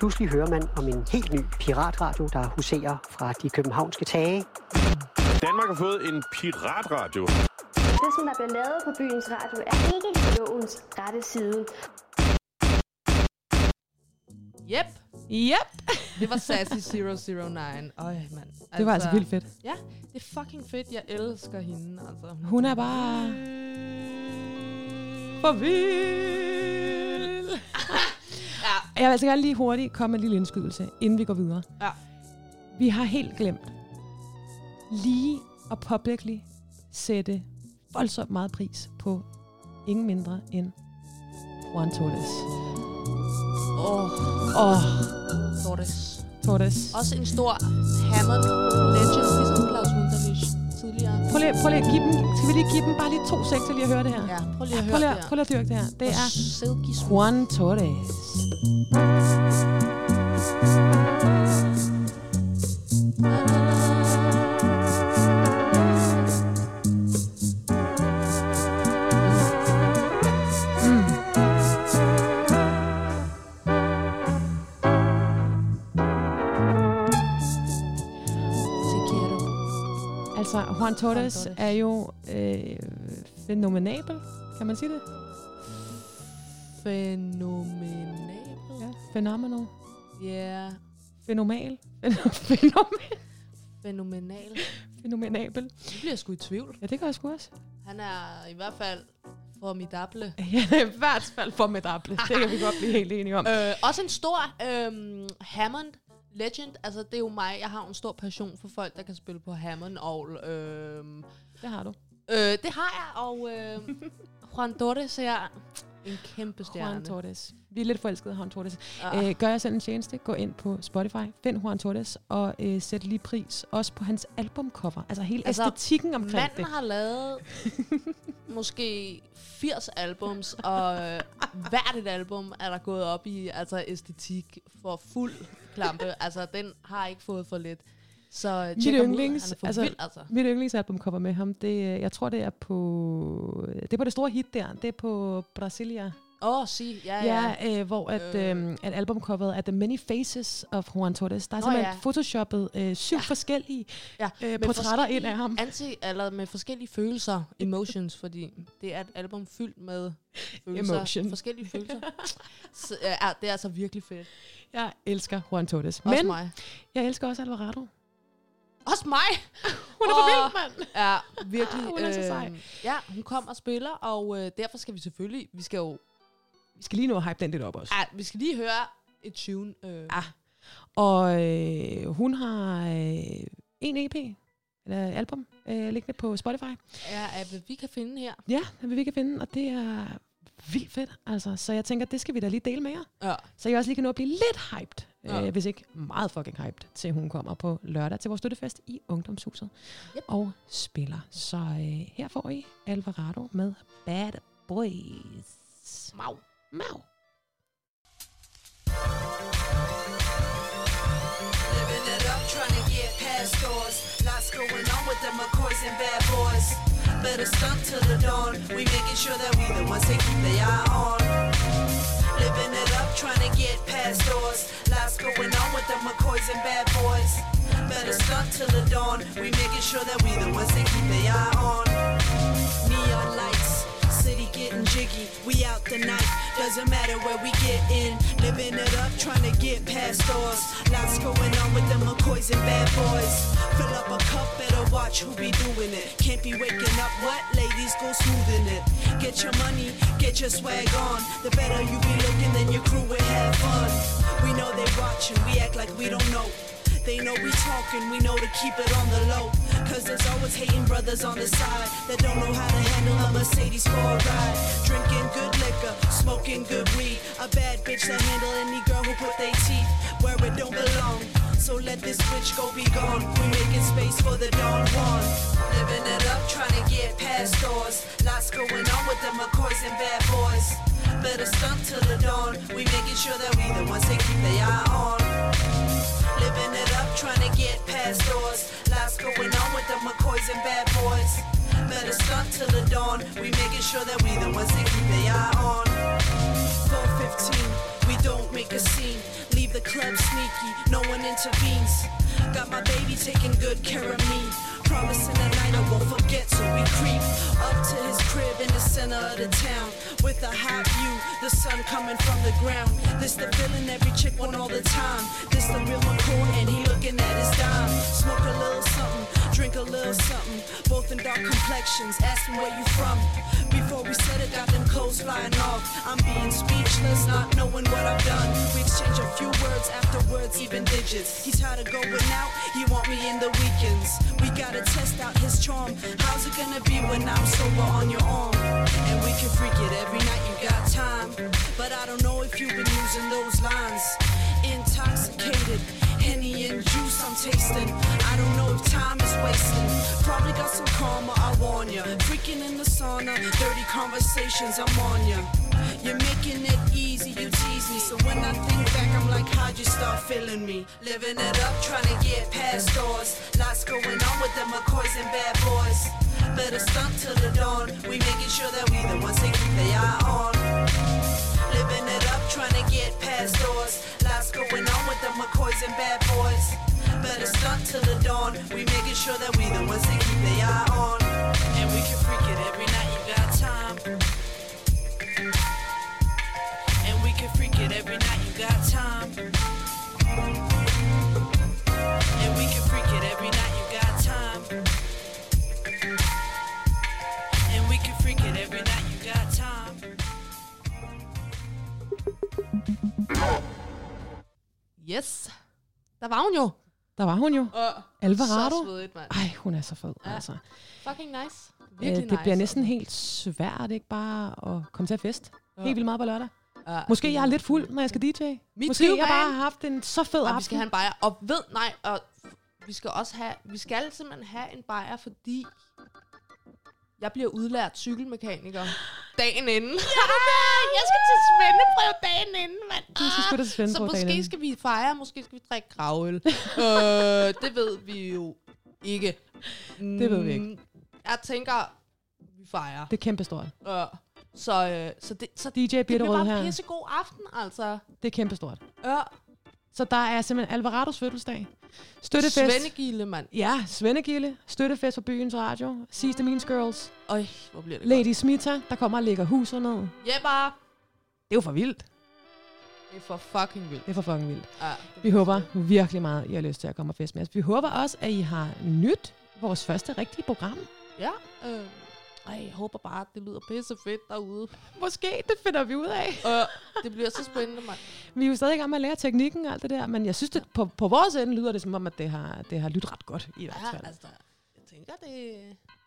[SPEAKER 1] Pludselig hører man om en helt ny piratradio, der huserer fra de københavnske tage.
[SPEAKER 2] Danmark har fået en piratradio.
[SPEAKER 3] Det, som der bliver lavet på byens radio, er ikke lovens rette side.
[SPEAKER 4] Yep.
[SPEAKER 5] Yep.
[SPEAKER 4] Det var Sassy 009. Øj, mand.
[SPEAKER 5] Det var altså vildt fedt.
[SPEAKER 4] Ja, det er fucking fedt. Jeg elsker hende, altså.
[SPEAKER 5] Hun er bare... For vild.
[SPEAKER 4] ja.
[SPEAKER 5] Jeg vil altså gerne lige hurtigt komme med en lille indskydelse, inden vi går videre.
[SPEAKER 4] Ja.
[SPEAKER 5] Vi har helt glemt lige og publicly sætte voldsomt meget pris på ingen mindre end Juan Torres.
[SPEAKER 4] Åh.
[SPEAKER 5] Åh. Oh.
[SPEAKER 4] Torres.
[SPEAKER 5] Torres.
[SPEAKER 4] Også en stor Hammond legend, ligesom Claus Wunderlich tidligere.
[SPEAKER 5] Prøv lige, prøv lige at give dem, skal vi lige give dem bare lige to sek til lige at høre det her?
[SPEAKER 4] Ja, prøv lige at høre
[SPEAKER 5] prøv lige,
[SPEAKER 4] det her.
[SPEAKER 5] Prøv lige at dyrke det her. Det er
[SPEAKER 4] silky smooth.
[SPEAKER 5] Juan Torres. Altså, Juan Torres er jo øh, fænomenabel, kan man sige det?
[SPEAKER 4] Fænomenabel.
[SPEAKER 5] Phenomenal.
[SPEAKER 4] Ja.
[SPEAKER 5] Fænomal. Fænomenal.
[SPEAKER 4] Fænomenal.
[SPEAKER 5] Fænomenabel.
[SPEAKER 4] Nu bliver jeg sgu i tvivl.
[SPEAKER 5] Ja, det gør jeg sgu også.
[SPEAKER 4] Han er i hvert fald formidable.
[SPEAKER 5] Ja, i hvert fald formidable. Det kan vi godt blive helt enige om.
[SPEAKER 4] Øh, også en stor øhm, Hammond legend. Altså, det er jo mig. Jeg har en stor passion for folk, der kan spille på Hammond og... Øhm,
[SPEAKER 5] det har du.
[SPEAKER 4] Øh, det har jeg, og øh, Juan Torres er en kæmpe stjerne.
[SPEAKER 5] Juan Torres. Vi er lidt forelskede i Juan Torres.
[SPEAKER 4] Ah.
[SPEAKER 5] Øh, gør jeg selv en tjeneste. Gå ind på Spotify. Find Juan Torres. Og øh, sæt lige pris også på hans albumcover. Altså hele altså, æstetikken omkring
[SPEAKER 4] manden
[SPEAKER 5] det.
[SPEAKER 4] har lavet måske 80 albums, og øh, hvert et album er der gået op i altså æstetik for fuld klampe. altså, den har ikke fået for lidt. Så
[SPEAKER 5] Mit
[SPEAKER 4] ud.
[SPEAKER 5] yndlings,
[SPEAKER 4] er for
[SPEAKER 5] altså,
[SPEAKER 4] vild, altså.
[SPEAKER 5] mit yndlingsalbum kommer med ham, det, øh, jeg tror det er på, det er på det store hit der, det er på Brasilia.
[SPEAKER 4] Åh, oh, sig, ja, ja.
[SPEAKER 5] Ja, øh, hvor at, øh. Øh, at albumcoveret er The Many Faces of Juan Torres. Der er
[SPEAKER 4] Nå,
[SPEAKER 5] simpelthen
[SPEAKER 4] ja.
[SPEAKER 5] photoshoppet øh, syv ja. forskellige
[SPEAKER 4] ja,
[SPEAKER 5] øh, portrætter
[SPEAKER 4] forskellige
[SPEAKER 5] ind af ham.
[SPEAKER 4] Anti, eller med forskellige følelser, emotions, fordi det er et album fyldt med følelser,
[SPEAKER 5] Emotion.
[SPEAKER 4] forskellige følelser. Så, ja, det er altså virkelig fedt.
[SPEAKER 5] Jeg elsker Juan Torres.
[SPEAKER 4] Også
[SPEAKER 5] Men
[SPEAKER 4] mig.
[SPEAKER 5] jeg elsker også Alvarado.
[SPEAKER 4] Også mig!
[SPEAKER 5] Hun er for vild, mand.
[SPEAKER 4] Ja, virkelig.
[SPEAKER 5] Hun er så sej.
[SPEAKER 4] øhm, Ja, hun kom og spiller, og øh, derfor skal vi selvfølgelig, vi skal jo,
[SPEAKER 5] Vi skal lige nå at hype den lidt op også.
[SPEAKER 4] ja, vi skal lige høre et tune. Øh.
[SPEAKER 5] Ja. Og øh, hun har øh, en EP, eller album, øh, liggende på Spotify.
[SPEAKER 4] Ja, hvad vi kan finde her.
[SPEAKER 5] Ja, det vi kan finde, og det er vildt fedt. Altså. Så jeg tænker, det skal vi da lige dele med jer.
[SPEAKER 4] Ja.
[SPEAKER 5] Så jeg også lige kan nå at blive lidt hyped,
[SPEAKER 4] Ja.
[SPEAKER 5] øh, hvis ikke meget fucking hyped, til hun kommer på lørdag til vores støttefest i Ungdomshuset
[SPEAKER 4] Yep.
[SPEAKER 5] og spiller. Så øh, her får I Alvarado med Bad Boys.
[SPEAKER 4] Mau.
[SPEAKER 5] Mau.
[SPEAKER 15] Living it up, trying to get past doors. Lots going on with the McCoys and bad boys. Better stunt till the dawn. We making sure that we the ones they keep their eye on. Living it up, trying to get past doors. Lots going on with the McCoys and bad boys. Better stunt till the dawn. We making sure that we the ones they keep their eye on. Neon lights, city getting jiggy. We out the night, doesn't matter where we get in. Living it up, trying to get past doors. Lots going on with the McCoys and bad boys. Fill up a cup, better watch who be doing it. Can't be waking up wet, ladies go smoothing it. Get your money, get your swag on. The better you be looking, then your crew will have fun. We know they watching, we act like we don't know. They know we talking, we know to keep it on the low. Cause there's always hating brothers on the side that don't know how to handle a Mercedes for a ride. Drinking good liquor, smoking good weed. A bad bitch that handle any girl who put their teeth where it don't belong. So let this bitch go be gone. We making space for the Don Juan. Living it up, trying to get past doors. Lots going on with the McCoys and bad boys. Better stunt till the dawn. We making sure that we the ones they keep their eye on. Living it trying to get past doors. Lots going on with the McCoys and bad boys. Better stunt till the dawn. We making sure that we the ones they keep their eye on. 415, we don't make a scene. Leave the club sneaky, no one intervenes. Got my baby taking good care of me. Promising a night I won't forget, so we creep up to his crib in the center of the town. With a hot view, the sun coming from the ground. This the feeling every chick want all the time. This the real McCoy, and he looking at his dime. Smoke a little something, drink a little something. Both in dark complexions, asking where you from. Before we said it, got them clothes flying off. I'm being speechless, not knowing what I've done. We exchange a few words afterwards, even digits. He's tired of going out, he want me in the weekends. Gotta test out his charm. How's it gonna be when I'm sober on your arm? And we can freak it every night, you got time. But I don't know if you've been using those lines. Intoxicated, Henny and juice I'm tasting. I don't know if time is wasting. Probably got some karma, I warn ya. Freaking in the sauna, dirty conversations, I'm on ya. You're making it easy, you tease me. So when I think back, I'm like, how'd you start feeling me? Living it up, trying to get past doors. Lots going on with the McCoys and bad boys. Better stunt till the dawn. We making sure that we the ones they keep their eye on. Living it up, trying to get past doors. Lots going on with the McCoys and bad boys. Better stunt till the dawn. We making sure that we the ones they keep their eye on. And we can freak it every night, you got time. Can freak it every night, you got time. And we can freak it every night, you got time. And we can freak it every night, you got time.
[SPEAKER 4] Yes. Der var hun jo.
[SPEAKER 5] Der var hun jo.
[SPEAKER 4] Uh,
[SPEAKER 5] Alvarado.
[SPEAKER 4] Så svedigt, mand.
[SPEAKER 5] Ej, hun er så fed,
[SPEAKER 4] Ja.
[SPEAKER 5] altså.
[SPEAKER 4] Fucking nice.
[SPEAKER 5] Øh,
[SPEAKER 4] Virkelig
[SPEAKER 5] det
[SPEAKER 4] nice.
[SPEAKER 5] bliver næsten helt svært, ikke bare at komme til at fest.
[SPEAKER 4] Ja.
[SPEAKER 5] Helt vildt meget på lørdag.
[SPEAKER 4] Ja,
[SPEAKER 5] Måske
[SPEAKER 4] det
[SPEAKER 5] jeg er lidt fuld, når jeg skal DJ.
[SPEAKER 4] Me
[SPEAKER 5] Måske jeg bare har haft en så fed
[SPEAKER 4] Og
[SPEAKER 5] aften.
[SPEAKER 4] vi skal have en bajer. Og ved, nej, og vi skal også have, vi skal simpelthen have en bajer, fordi jeg bliver udlært cykelmekaniker dagen inden. jeg skal til svendeprøve dagen inden, mand.
[SPEAKER 5] Du skal sgu da til
[SPEAKER 4] Så
[SPEAKER 5] svendeprøve
[SPEAKER 4] måske skal vi fejre, måske skal vi drikke gravøl. øh, det ved vi jo ikke.
[SPEAKER 5] Det ved vi ikke.
[SPEAKER 4] Mm, Jeg tænker, vi fejrer.
[SPEAKER 5] Det er kæmpestort.
[SPEAKER 4] Ja. Så, øh, så det, så
[SPEAKER 5] DJ
[SPEAKER 4] det bliver bare
[SPEAKER 5] her.
[SPEAKER 4] pissegod aften, altså.
[SPEAKER 5] Det er kæmpestort.
[SPEAKER 4] Ja.
[SPEAKER 5] Så der er simpelthen Alvarados fødselsdag. Støttefest.
[SPEAKER 4] Svendegilde, mand.
[SPEAKER 5] Ja, Svendegilde. Støttefest for byens radio. Sidste Means Girls.
[SPEAKER 4] Øj, hvor bliver det
[SPEAKER 5] Lady Smita, der kommer og lægger huset ned. Det
[SPEAKER 4] Ja, bare.
[SPEAKER 5] er jo for vildt.
[SPEAKER 4] Det er for fucking vildt.
[SPEAKER 5] Det er for fucking vildt.
[SPEAKER 4] Ja,
[SPEAKER 5] Vi håber virkelig meget, I har lyst til at komme og fest med os. Vi håber også, at I har nyt vores første rigtige program.
[SPEAKER 4] Ja. Øh, ej, jeg håber bare, at det lyder pisse fedt derude.
[SPEAKER 5] Måske, det finder vi ud af.
[SPEAKER 4] Øh, det bliver så spændende, mand.
[SPEAKER 5] Vi er jo stadig i gang med at lære teknikken og alt det der, men jeg synes, det, på, på vores ende lyder det som om, at det har, det har lyttet ret godt i hvert
[SPEAKER 4] Ja,
[SPEAKER 5] fald.
[SPEAKER 4] altså, jeg tænker, det...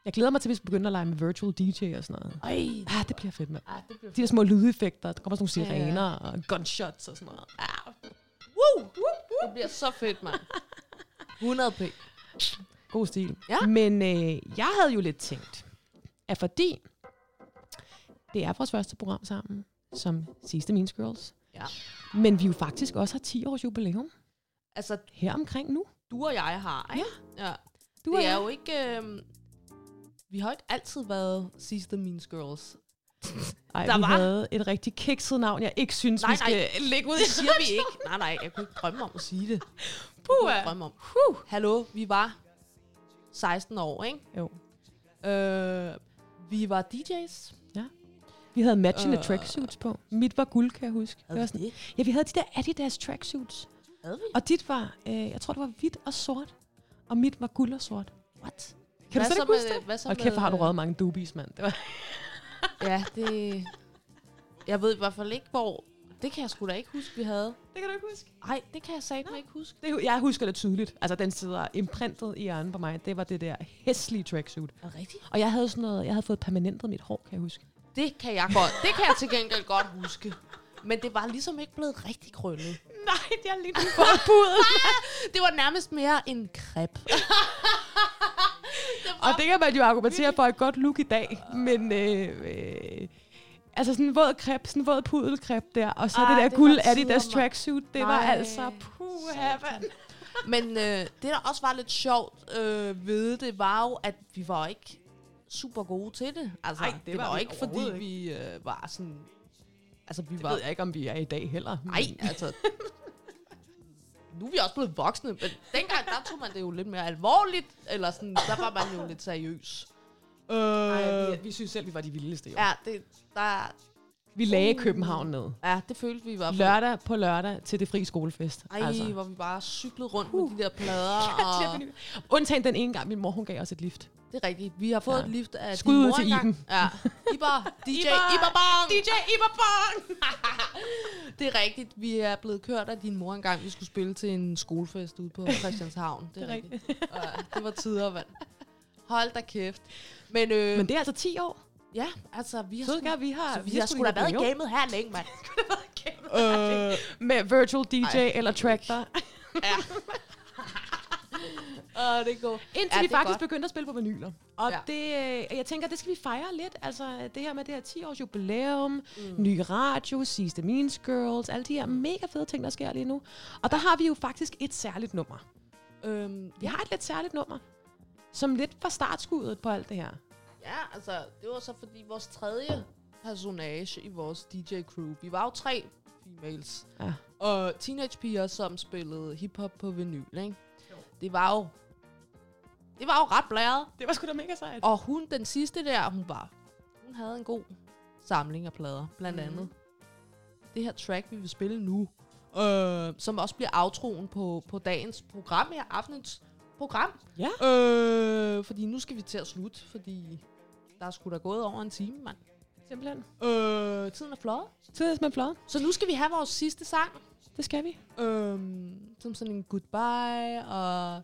[SPEAKER 5] Jeg glæder mig til, at vi skal begynde at lege med virtual DJ og sådan noget.
[SPEAKER 4] Ej,
[SPEAKER 5] Ah, det bliver fedt, mand.
[SPEAKER 4] ej, det bliver
[SPEAKER 5] De der små lydeffekter, der kommer sådan nogle
[SPEAKER 4] Ja, ja.
[SPEAKER 5] sirener og gunshots og sådan noget. Ah,
[SPEAKER 4] Woo! Det bliver så fedt, mand. 100 p.
[SPEAKER 5] god stil.
[SPEAKER 4] Ja.
[SPEAKER 5] Men øh, jeg havde jo lidt tænkt, at fordi det er vores første program sammen, som sidste Mean Girls,
[SPEAKER 4] Ja.
[SPEAKER 5] men vi jo faktisk også har 10 års jubilæum
[SPEAKER 4] Altså,
[SPEAKER 5] her omkring nu.
[SPEAKER 4] du og jeg har, ikke? Ja. ja.
[SPEAKER 5] Du
[SPEAKER 4] det
[SPEAKER 5] og
[SPEAKER 4] er
[SPEAKER 5] jeg.
[SPEAKER 4] jo ikke... Øh, vi har ikke altid været sidste Mean Girls.
[SPEAKER 5] Ej,
[SPEAKER 4] Der
[SPEAKER 5] vi
[SPEAKER 4] var-
[SPEAKER 5] havde et rigtig kikset navn, jeg ikke synes,
[SPEAKER 4] Nej,
[SPEAKER 5] vi skal
[SPEAKER 4] nej.
[SPEAKER 5] lægge ud i
[SPEAKER 4] Det siger vi ikke. Nej, nej, jeg kunne ikke drømme om at sige det.
[SPEAKER 5] Puh,
[SPEAKER 4] Jeg drømme om.
[SPEAKER 5] Puh.
[SPEAKER 4] Hallo, vi var 16 år, ikke?
[SPEAKER 5] Jo.
[SPEAKER 4] Øh, vi var DJ's.
[SPEAKER 5] Vi havde matchende
[SPEAKER 4] Øh.
[SPEAKER 5] tracksuits på. Mit var guld, kan jeg huske.
[SPEAKER 4] Havde
[SPEAKER 5] var
[SPEAKER 4] vi
[SPEAKER 5] sådan,
[SPEAKER 4] det?
[SPEAKER 5] Ja, vi havde de der Adidas tracksuits.
[SPEAKER 4] Havde vi?
[SPEAKER 5] Og dit var, øh, jeg tror, det var hvidt og sort. Og mit var guld og sort.
[SPEAKER 4] What?
[SPEAKER 5] Kan
[SPEAKER 4] Hvad
[SPEAKER 5] du slet ikke huske
[SPEAKER 4] med-
[SPEAKER 5] det?
[SPEAKER 4] hvad så
[SPEAKER 5] Hold kæft, hvor har du
[SPEAKER 4] med-
[SPEAKER 5] røget mange doobies, mand. Det var
[SPEAKER 4] Ja, det... Jeg ved i hvert fald ikke, hvor... Det kan jeg sgu da ikke huske, vi havde.
[SPEAKER 5] Det kan du ikke huske?
[SPEAKER 4] Nej, det kan jeg satme ikke huske.
[SPEAKER 5] Det, jeg husker det tydeligt. Altså, den sidder imprintet i hjernen på mig. Det var det der hæslige tracksuit.
[SPEAKER 4] Er rigtigt?
[SPEAKER 5] Og jeg havde sådan noget, jeg havde fået permanentet mit hår, kan jeg huske.
[SPEAKER 4] Det kan jeg godt. Det kan jeg til gengæld godt huske. Men det var ligesom ikke blevet rigtig krøllet.
[SPEAKER 5] Nej, det er lige en forpudel.
[SPEAKER 4] det var nærmest mere en krep.
[SPEAKER 5] Og det kan man jo argumentere for et godt look i dag. Men øh, øh, Altså sådan en våd krep, sådan en våd pudelkrep der, og så
[SPEAKER 4] Ej,
[SPEAKER 5] det der
[SPEAKER 4] det
[SPEAKER 5] guld
[SPEAKER 4] var
[SPEAKER 5] Adidas tracksuit, det var
[SPEAKER 4] Nej.
[SPEAKER 5] altså puha, mand.
[SPEAKER 4] Men øh, det, der også var lidt sjovt øh, ved det, var jo, at vi var ikke super gode til det. Altså,
[SPEAKER 5] Ej,
[SPEAKER 4] det,
[SPEAKER 5] det var
[SPEAKER 4] var, ikke, fordi
[SPEAKER 5] overhovedet
[SPEAKER 4] vi øh, var sådan... Altså, vi
[SPEAKER 5] Det
[SPEAKER 4] var...
[SPEAKER 5] ved jeg ikke, om vi er i dag heller.
[SPEAKER 4] Nej, altså... Nu er vi også blevet voksne, men dengang, der tog man det jo lidt mere alvorligt, eller sådan, der var man jo lidt seriøs. Øh,
[SPEAKER 5] Ej, vi, vi synes selv, vi var de vildeste, jo.
[SPEAKER 4] Ja, det, der...
[SPEAKER 5] Vi lagde København ned.
[SPEAKER 4] Ja, det følte vi i fald.
[SPEAKER 5] Lørdag på lørdag til det frie skolefest.
[SPEAKER 4] Ej, altså. hvor vi bare cyklede rundt uh. med de der plader. og...
[SPEAKER 5] Undtagen den ene gang, min mor hun gav os et lift.
[SPEAKER 4] Det er rigtigt. Vi har fået
[SPEAKER 5] Ja.
[SPEAKER 4] et lift af
[SPEAKER 5] Skud
[SPEAKER 4] din
[SPEAKER 5] ud
[SPEAKER 4] mor
[SPEAKER 5] til. Iben.
[SPEAKER 4] Ja. Iber, DJ
[SPEAKER 5] Iber.
[SPEAKER 4] Iber Bang.
[SPEAKER 5] DJ Iber Bang.
[SPEAKER 4] det er rigtigt. Vi er blevet kørt af din mor engang. Vi skulle spille til en skolefest ude på Christianshavn. Det er,
[SPEAKER 5] Det er
[SPEAKER 4] rigtigt. Ja, det var tider, mand. Hold da kæft. Men, øh,
[SPEAKER 5] Men det er altså 10 år.
[SPEAKER 4] Ja, altså vi har
[SPEAKER 5] Så gør vi har-
[SPEAKER 4] så vi,
[SPEAKER 5] vi har
[SPEAKER 4] har
[SPEAKER 5] sgu
[SPEAKER 4] da været i gamet her længe, mand.
[SPEAKER 5] Øh, med virtual DJ
[SPEAKER 4] Ej.
[SPEAKER 5] eller tracker.
[SPEAKER 4] ja. Åh, det er godt.
[SPEAKER 5] Indtil
[SPEAKER 4] Ja,
[SPEAKER 5] vi
[SPEAKER 4] det
[SPEAKER 5] faktisk
[SPEAKER 4] godt.
[SPEAKER 5] begyndte at spille på vinyler. Og
[SPEAKER 4] Ja.
[SPEAKER 5] det, øh, jeg tænker, det skal vi fejre lidt. Altså det her med det her 10 års jubilæum, mm. ny radio, sidste Means Girls, alle de her mega fede ting, der sker lige nu. Og der har vi jo faktisk et særligt nummer.
[SPEAKER 4] Øhm,
[SPEAKER 5] Vi har et lidt særligt nummer, som lidt var startskuddet på alt det her.
[SPEAKER 4] Ja, altså, det var så fordi vores tredje personage i vores DJ-crew, vi var jo tre females,
[SPEAKER 5] Ja.
[SPEAKER 4] og teenagepiger, som spillede hiphop på vinyl, ikke? Det var jo, det var jo ret blæret.
[SPEAKER 5] Det var sgu da mega sejt.
[SPEAKER 4] Og hun, den sidste der, hun var, hun havde en god samling af plader, blandt
[SPEAKER 5] Mhm.
[SPEAKER 4] andet. Det her track, vi vil spille nu, øh, som også bliver aftroen på, på dagens program her, aftenens program.
[SPEAKER 5] Ja.
[SPEAKER 4] Øh, fordi nu skal vi til at slutte, fordi der er sgu da gået over en time, mand.
[SPEAKER 5] Simpelthen.
[SPEAKER 4] Øh, tiden er flot.
[SPEAKER 5] Tiden er simpelthen flot.
[SPEAKER 4] Så nu skal vi have vores sidste sang.
[SPEAKER 5] Det skal vi.
[SPEAKER 4] Øhm, som sådan en goodbye, og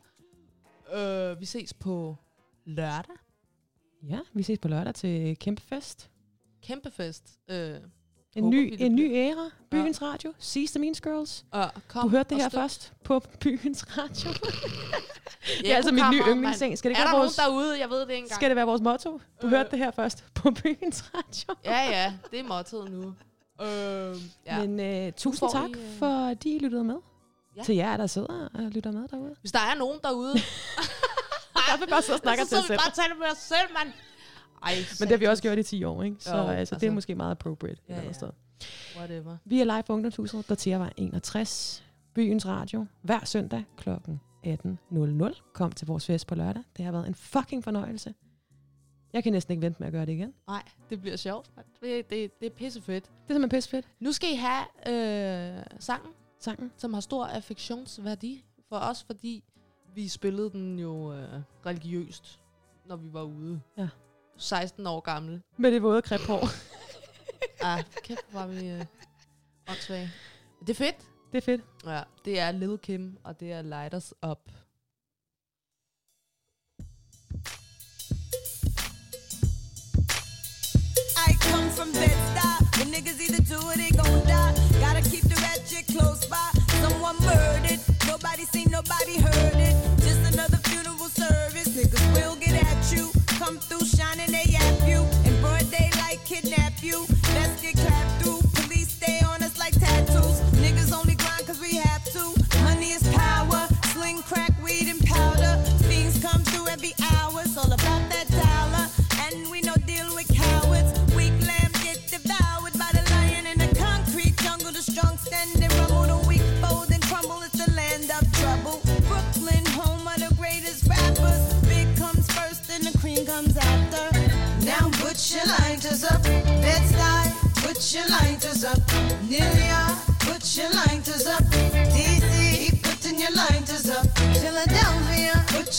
[SPEAKER 4] øh, vi ses på lørdag.
[SPEAKER 5] Ja, vi ses på lørdag til kæmpe fest.
[SPEAKER 4] Kæmpe fest. Øh,
[SPEAKER 5] En
[SPEAKER 4] håber
[SPEAKER 5] ny,
[SPEAKER 4] vi,
[SPEAKER 5] en ny æra. Byens ja. radio. Sidste Means Girls.
[SPEAKER 4] Ja, kom
[SPEAKER 5] du hørte det
[SPEAKER 4] og
[SPEAKER 5] her
[SPEAKER 4] støt.
[SPEAKER 5] først på Byens radio. det er altså mit nye yndlingsseng. Skal det ikke
[SPEAKER 4] er der
[SPEAKER 5] vores,
[SPEAKER 4] nogen derude? Jeg ved det ikke engang.
[SPEAKER 5] skal det være vores motto? Du
[SPEAKER 4] Øh.
[SPEAKER 5] hørte det her først på Byens radio.
[SPEAKER 4] Ja, ja. Det er mottoet nu. Øh, ja.
[SPEAKER 5] Men uh, tusind tak,
[SPEAKER 4] I, øh,
[SPEAKER 5] fordi I lyttede med.
[SPEAKER 4] Ja.
[SPEAKER 5] Til jer, der sidder og lytter med derude.
[SPEAKER 4] Hvis der er nogen derude,
[SPEAKER 5] Jeg vil bare sidde og snakke
[SPEAKER 4] så
[SPEAKER 5] til os
[SPEAKER 4] vi
[SPEAKER 5] selv.
[SPEAKER 4] bare og taler med os selv, mand. Ej,
[SPEAKER 5] Men det har vi også gjort i 10 år, ikke? Så
[SPEAKER 4] Jo,
[SPEAKER 5] altså, altså, det er
[SPEAKER 4] altså.
[SPEAKER 5] måske meget appropriate.
[SPEAKER 4] Ja, ja.
[SPEAKER 5] sted.
[SPEAKER 4] Whatever.
[SPEAKER 5] Vi er live på Ungdomshuset, der til var 61. Byens Radio. Hver søndag kl. 18.00. Kom til vores fest på lørdag. Det har været en fucking fornøjelse. Jeg kan næsten ikke vente med at gøre det igen.
[SPEAKER 4] Nej, det bliver sjovt. Det, det, det er pissefedt.
[SPEAKER 5] Det er simpelthen pisse fedt.
[SPEAKER 4] Nu skal I have øh, sangen,
[SPEAKER 5] Sangen.
[SPEAKER 4] som har stor affektionsværdi for os, fordi vi spillede den jo øh, religiøst, når vi var ude.
[SPEAKER 5] Ja.
[SPEAKER 4] 16 år gamle.
[SPEAKER 5] Med det våde krephår.
[SPEAKER 4] Ah, kæft, hvor var vi øh, åndssvage. Det er fedt.
[SPEAKER 5] det er fedt.
[SPEAKER 4] Ja, det er Lil Kim, og det er Light Us Up.
[SPEAKER 16] I come from Bed-Stuy. The niggas either do or they gon' die. Gotta keep the ratchet close by. Someone murdered. Nobody seen, nobody heard it. Come through shining, they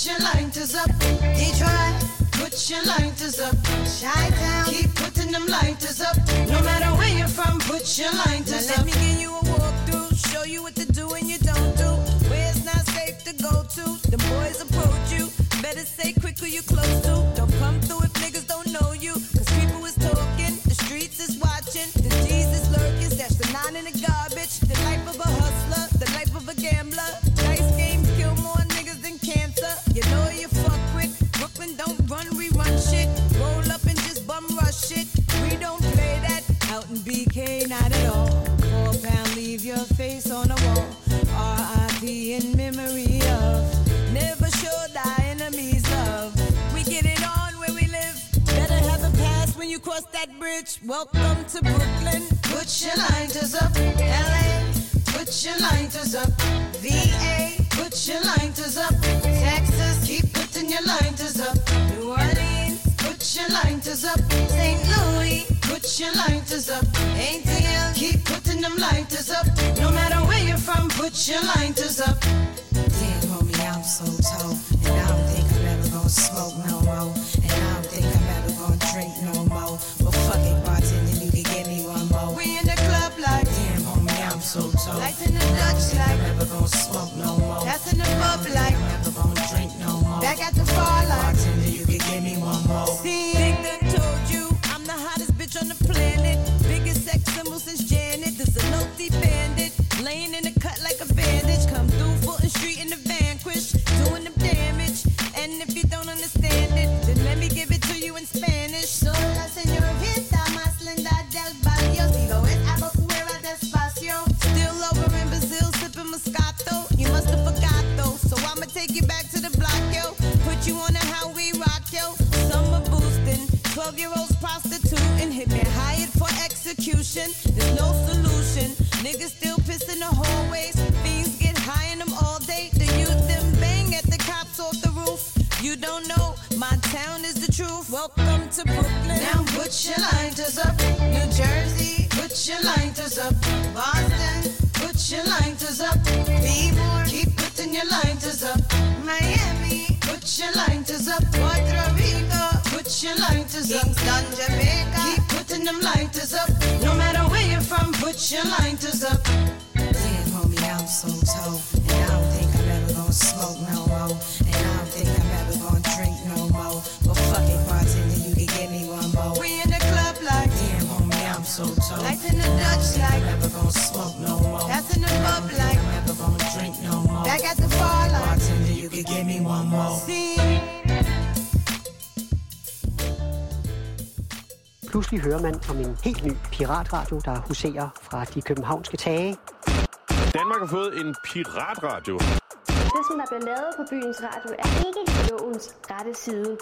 [SPEAKER 16] your lighters up. Detroit, put your lighters up. Chi-Town, keep putting them lighters up. No matter where you're from, put your lighters
[SPEAKER 17] Now
[SPEAKER 16] up.
[SPEAKER 17] let me give you a walkthrough, show you what to do and you don't do. Where it's not safe to go to, the boys approach you. Better say quick who you close to. Welcome to Brooklyn. Put your lighters up. L.A. Put your lighters up. V.A. Put your lighters up. Texas. Keep putting your lighters up. New Orleans. Put your lighters up. St. Louis. Put your lighters up. ATL. Keep putting them lighters up. No matter where you're from, put your lighters up.
[SPEAKER 18] Damn, homie, I'm so told. And I don't think I'm ever gonna smoke no more. Never gonna smoke no more.
[SPEAKER 17] That's in the pub like
[SPEAKER 18] never gonna drink no more.
[SPEAKER 17] Back at the bar like
[SPEAKER 18] Bartender, you can give me one
[SPEAKER 17] lighters up. Be more, keep putting your lighters up. Miami, put your lighters up. Puerto Rico, put your lighters up. Kingston, Jamaica, keep putting them lighters up. No matter where you're from, put your lighters up.
[SPEAKER 18] More.
[SPEAKER 1] Pludselig hører man om en helt ny piratradio, der huserer fra de københavnske tage.
[SPEAKER 2] Danmark har fået en piratradio.
[SPEAKER 3] Det, som der bliver lavet på byens radio, er ikke lovens rette side.